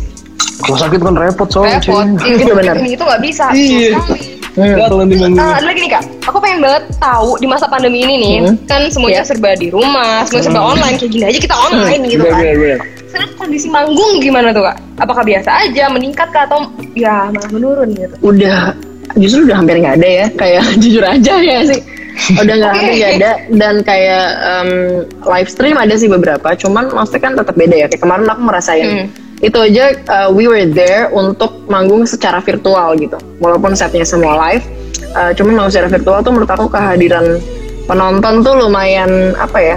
Kalau sakit kan repot soalnya. Repot. Itu benar. Ini itu nggak bisa. Iya. Hmm. Ah, manggungnya. ada lagi nih kak, aku pengen banget tahu di masa pandemi ini nih, Hmm. kan semuanya Iya. serba di rumah, semua serba online, kayak gini aja kita online gitu Bener, kan. bener, bener. Sekarang kondisi manggung gimana tuh kak? Apakah biasa aja, meningkat kah atau ya malah menurun gitu? udah justru udah hampir nggak ada ya kayak jujur aja ya sih. Udah nggak Oke. hampir nggak ada. Dan kayak em, live stream ada sih beberapa cuman maksudnya kan tetap beda ya. Kayak kemarin aku merasain Hmm. itu aja uh, we were there untuk manggung secara virtual gitu. Walaupun setnya semua live uh, cuman manggung secara virtual tuh menurut aku kehadiran penonton tuh lumayan apa ya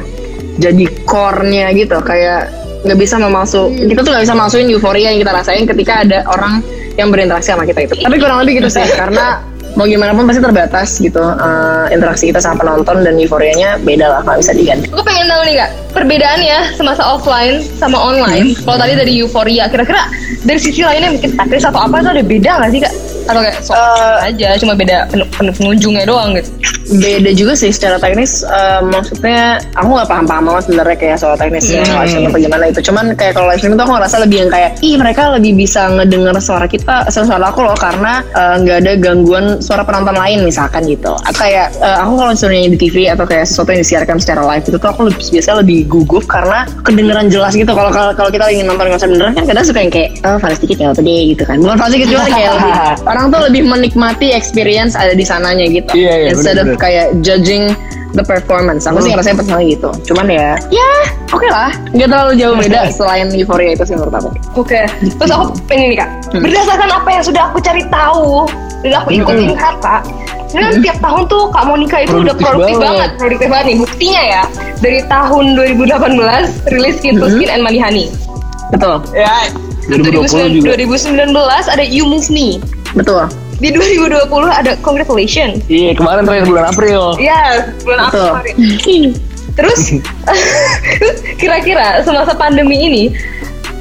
jadi core-nya gitu. Kayak nggak bisa memasuk kita tuh nggak bisa masukin euforia yang kita rasain ketika ada orang yang berinteraksi sama kita itu tapi kurang lebih gitu sih karena mau gimana pun pasti terbatas gitu eh, interaksi kita sama penonton dan euforianya beda lah nggak bisa diganti Aku pengen tahu nih kak, perbedaannya semasa offline sama online. Kalau tadi dari euforia, kira-kira dari sisi lainnya mungkin taktis atau apa itu ada beda nggak sih kak? Atau kayak so Eh, aja, cuma beda pen- pen- pengunjungnya doang gitu. Beda juga sih secara teknis eh, maksudnya aku nggak paham-paham banget sebenarnya kayak soal teknisnya live stream apa gimana itu. Cuman kayak kalau live stream itu aku ngerasa lebih yang kayak ih mereka lebih bisa ngedenger suara kita suara aku loh karena eh, nggak ada gangguan suara penonton lain misalkan gitu. Atau kayak eh, aku kalau misalnya di TV atau kayak sesuatu yang disiarkan secara live itu tuh aku lebih, biasanya lebih gugup karena kedengeran jelas gitu. Kalau kalau kita ingin nonton konser beneran kan kadang suka yang kayak oh fals dikit ya apa deh gitu kan. Bukan fals dikit cuma kayak lebih, orang tuh lebih menikmati experience ada di sananya gitu. Iya, iya, instead of bener-bener. Kayak judging the performance. Aku sih ngerasa personal gitu. Cuman ya, ya oke lah. Nggak terlalu jauh beda selain euphoria itu sih menurut aku. Oke, terus aku pengen nih kak, berdasarkan apa yang sudah aku cari tahu dan aku ikutin kata, sebenarnya tiap tahun tuh Kak Monica itu udah Produktif produktif banget. banget, produktif banget nih. Buktinya ya, dari tahun 2018 rilis Skin to Skin and Money Honey. Betul, Ya. 2020 juga. 2019 ada You Move Me. betul. Di 2020 ada Congratulations. Iya kemarin terakhir bulan April. Iya, bulan April Betul. kemarin. Terus, kira-kira semasa pandemi ini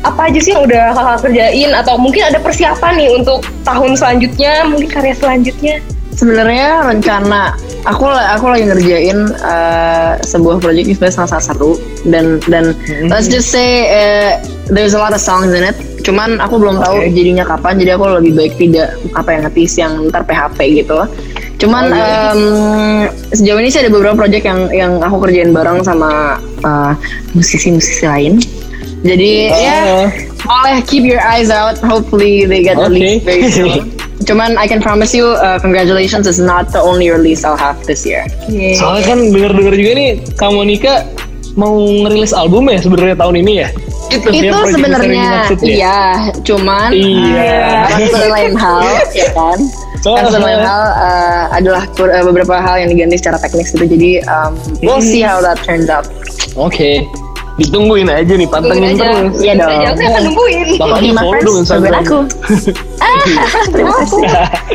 apa aja sih yang udah kakak kerjain atau mungkin ada persiapan nih untuk tahun selanjutnya, mungkin karya selanjutnya? Sebenarnya rencana aku aku lagi ngerjain uh, sebuah project yang sebenarnya sangat seru dan dan let's just say uh, there's a lot of songs in it. Cuman aku belum tahu Oke. jadinya kapan. Jadi aku lebih baik tidak apa yang ngetis yang ntar PHP gitu. Cuman Oh, iya. em, sejauh ini sih ada beberapa project yang yang aku kerjain bareng sama uh, musisi-musisi lain. Jadi ya Ah. boleh keep your eyes out. Hopefully they get Oke. released very soon. Cuman I can promise you, uh, congratulations is not the only release I'll have this year. Soalnya kan denger-denger juga nih, Kak Monica mau ngerilis album ya sebenarnya tahun ini ya? Itu, Itu sebenarnya ya? iya, cuman Iya. dan lain hal, ya kan? Oh. Satu dan lain hal uh, adalah kur- uh, beberapa hal yang diganti secara teknis gitu. Jadi um, we'll see how that turns out. Oke. Ditungguin aja nih, pantengin Tungguin aja. terus. Iya dong. aja, Aku akan nungguin. Makanya follow dong tungguin Instagram. aku. ah, terima kasih.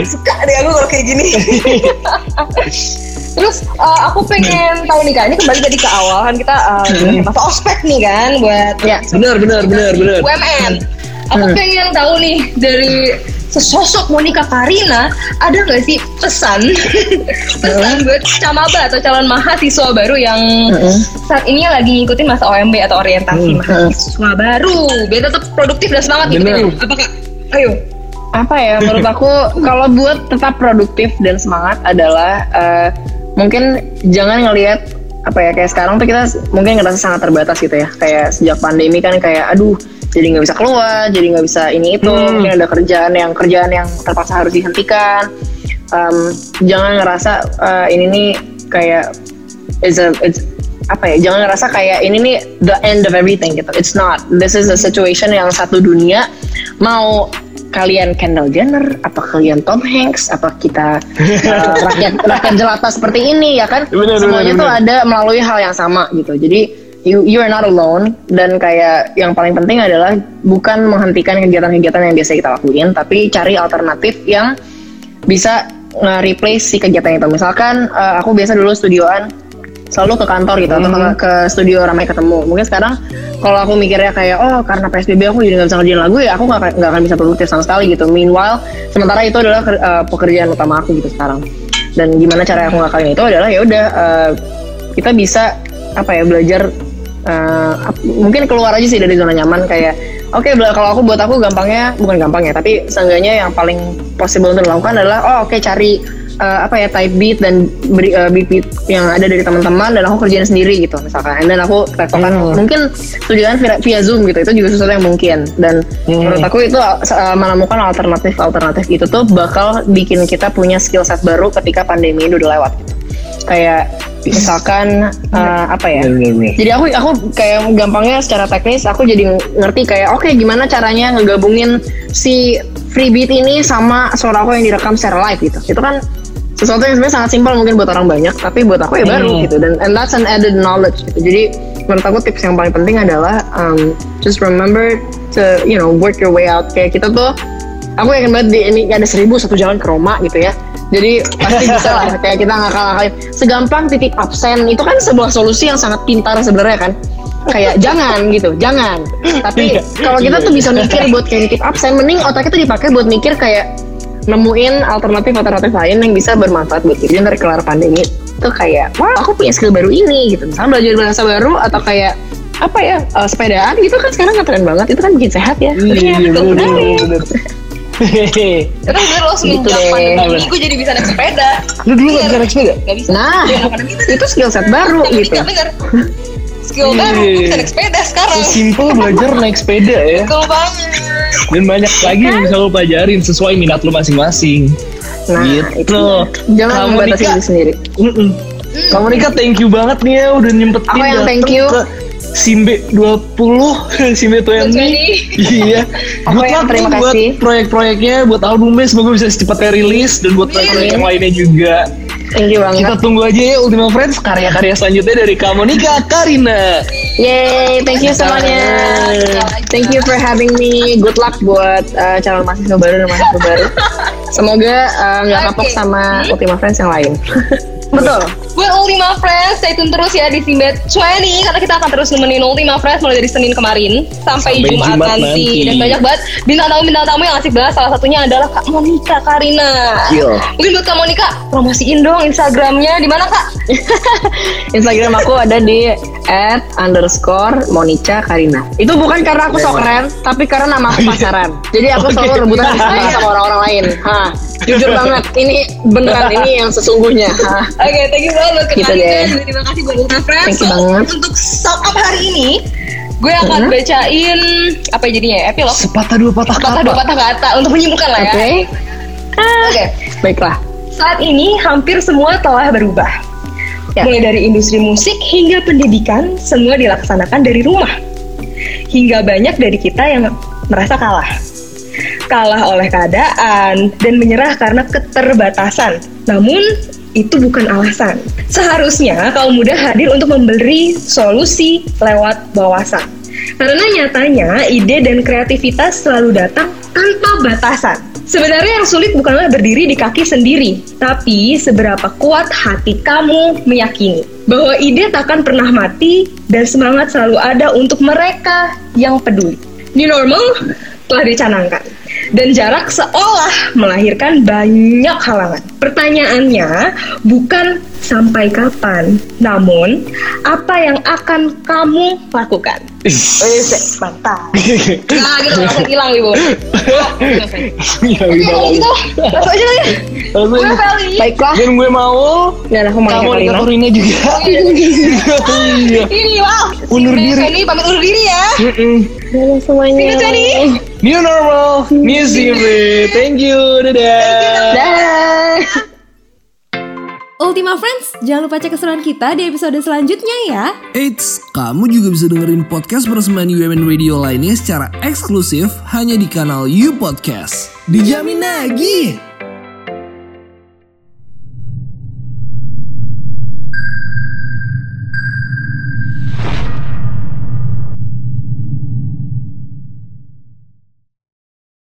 Suka deh aku kalau kayak gini. Terus uh, aku pengen tahu nih kak, ini kembali tadi ke awal kan kita uh, Hmm. masa ospek nih kan buat Ya, Benar, benar, benar, benar. UMN. Aku Hmm. pengen tahu nih dari sesosok Monica Karina ada nggak sih pesan pesan buat camaba atau calon mahasiswa baru yang Mm-mm. saat ini lagi ngikutin masa OMB atau orientasi Hmm. mahasiswa baru biar tetap produktif dan semangat Bener. apa kak? Ayo. apa ya menurut aku kalau buat tetap produktif dan semangat adalah eh, mungkin jangan ngelihat apa ya kayak sekarang tuh kita mungkin ngerasa sangat terbatas gitu ya. Kayak sejak pandemi kan kayak aduh jadi nggak bisa keluar jadi nggak bisa ini itu. Hmm. mungkin ada kerjaan yang kerjaan yang terpaksa harus dihentikan. Em, jangan ngerasa eh, ini nih kayak is a it's apa ya jangan ngerasa kayak ini nih the end of everything gitu. It's not. This is a situation yang satu dunia mau kalian Kendall Jenner? Apa kalian Tom Hanks? Apa kita uh, rakyat rakyat jelata seperti ini ya kan? Benar, semuanya benar, tuh ada melalui hal yang sama gitu. Jadi you you are not alone. Dan kayak yang paling penting adalah bukan menghentikan kegiatan-kegiatan yang biasa kita lakuin tapi cari alternatif yang bisa nge-replace si kegiatan itu. Misalkan eh, aku biasa dulu studioan selalu ke kantor gitu atau ke, ke studio ramai ketemu. Mungkin sekarang kalau aku mikirnya kayak oh karena PSBB aku jadi nggak bisa ngerjain lagu ya aku nggak akan- nggak akan bisa produktif sama sekali gitu. Meanwhile sementara itu adalah eh, pekerjaan utama aku gitu sekarang. Dan gimana cara aku ngakalin itu adalah ya udah eh, kita bisa apa ya belajar ap- mungkin keluar aja sih dari zona nyaman kayak oke bela- kalau aku buat aku gampangnya bukan gampang ya tapi seenggaknya yang paling possible untuk dilakukan adalah oh oke cari eh, apa ya type beat dan beri eh, beat beat yang ada dari teman-teman dan aku kerjain sendiri gitu misalkan and then aku tektokan Hmm. mungkin studioan via, via zoom gitu itu juga sesuatu yang mungkin dan Hmm. menurut aku itu uh, menemukan alternatif alternatif itu tuh bakal bikin kita punya skill set baru ketika pandemi ini udah lewat gitu. kayak misalkan uh, apa ya benar, benar. jadi aku aku kayak gampangnya secara teknis aku jadi ngerti kayak oke gimana caranya ngegabungin si free beat ini sama suara aku yang direkam secara live gitu itu kan sesuatu yang sebenarnya sangat simpel mungkin buat orang banyak tapi buat aku ya baru Hmm. gitu. Dan and that's an added knowledge gitu. Jadi menurut aku tips yang paling penting adalah um, just remember to you know work your way out. Kayak kita tuh aku yakin banget di ini ada seribu satu jalan ke Roma gitu ya. Jadi pasti bisa lah. Kayak kita ngakal-ngakalin. Segampang titip absen itu kan sebuah solusi yang sangat pintar sebenarnya kan. Kayak jangan gitu jangan. Tapi Iya. kalau kita tuh bisa mikir buat kayak titip absen mending otak kita dipakai buat mikir kayak nemuin alternatif alternatif lain yang bisa bermanfaat buat kita dari kelar pandemi itu kayak wah aku punya skill baru ini gitu misalnya belajar bahasa baru atau kayak apa ya eh, sepedaan gitu kan sekarang ngetren banget itu kan bikin sehat ya Iya, betul bener, bener, bener. Hehehe. Itu bener lo semenjak Gitu deh. pandemi ini gue jadi bisa naik sepeda. Lu dulu gak bisa naik sepeda? Gak bisa. nah Iya, pandemi itu itu skill set baru gitu. Skill Iya. baru, gue bisa naik sepeda sekarang. Sesimpel belajar naik sepeda ya. Betul banget. Dan banyak lagi yang bisa lo pelajarin sesuai minat lo masing-masing. nah Gitu. itu jangan Kamu, membatasi diri sendiri. Mm-mm. Kamu Nika thank you banget nih ya udah nyempetin Aku yang thank you. ke Simbe 20 Simbe 20 Iya. Aku yang terima nih buat kasih. proyek-proyeknya Buat albumnya semoga bisa secepatnya rilis Dan buat proyek-proyek yang lainnya juga. Thank you banget. Kita tunggu aja ya Ultima Friends Karya-karya selanjutnya dari Kamonika Karina. Yay, thank you semuanya. Thank you for having me. Good luck buat uh, calon mahasiswa baru dan mahasiswa baru. Semoga uh, nggak kapok Oke. sama Ultima Friends yang lain. Betul. Buat Ultima Friends, stay tune terus ya di Simbet 20 karena kita akan terus nemenin Ultima Friends mulai dari Senin kemarin sampai, Sampai Jumat, Jumat nanti. nanti. Dan banyak banget bintang tamu bintang tamu yang asik banget. Salah satunya adalah Kak Monica Karina. Gil. Mungkin buat Kak Monica promosiin dong Instagramnya di mana Kak? Instagram aku ada di at underscore Monica Karina. Itu bukan karena aku sok keren, tapi karena nama aku pasaran. Jadi aku selalu rebutan Instagram sama orang-orang lain. Hah, jujur banget. Ini beneran ini yang sesungguhnya. Oke, thank you banget buat Kak Gitu deh. Terima kasih buat Ultima Friends. Thank you So, banget. Untuk sub up hari ini, gue akan bacain apa jadinya ya? Epilog. Sepatah dua patah Patah dua kata patah kata untuk menyimpulkan lah ya. Oke, Oke. baiklah. Saat ini hampir semua telah berubah. Ya. Mulai dari industri musik hingga pendidikan, semua dilaksanakan dari rumah. Hingga banyak dari kita yang merasa kalah. Kalah oleh keadaan dan menyerah karena keterbatasan. Namun, itu bukan alasan. Seharusnya kaum muda hadir untuk memberi solusi lewat wawasan. Karena nyatanya ide dan kreativitas selalu datang tanpa batasan. Sebenarnya yang sulit bukanlah berdiri di kaki sendiri, tapi seberapa kuat hati kamu meyakini bahwa ide takkan pernah mati dan semangat selalu ada untuk mereka yang peduli. New normal telah dicanangkan dan jarak seolah melahirkan banyak halangan. Pertanyaannya bukan sampai kapan, namun apa yang akan kamu lakukan? Mantap. Nah, gitu langsung hilang ibu. Iya, iya, iya. gitu, langsung aja lah ya. Langsung Gue aja. Feli. Baiklah. Dan gue mau Dan aku mau Kamu. Karina juga Iya Ini wow. Undur diri. Feli pamit undur diri ya. Dadah semuanya. New normal Simbe Thank you Dadah Dah. Ultima Friends, jangan lupa cek keseruan kita di episode selanjutnya ya. Eits, kamu juga bisa dengerin podcast persembahan UMN Radio lainnya secara eksklusif hanya di kanal You Podcast. Dijamin lagi.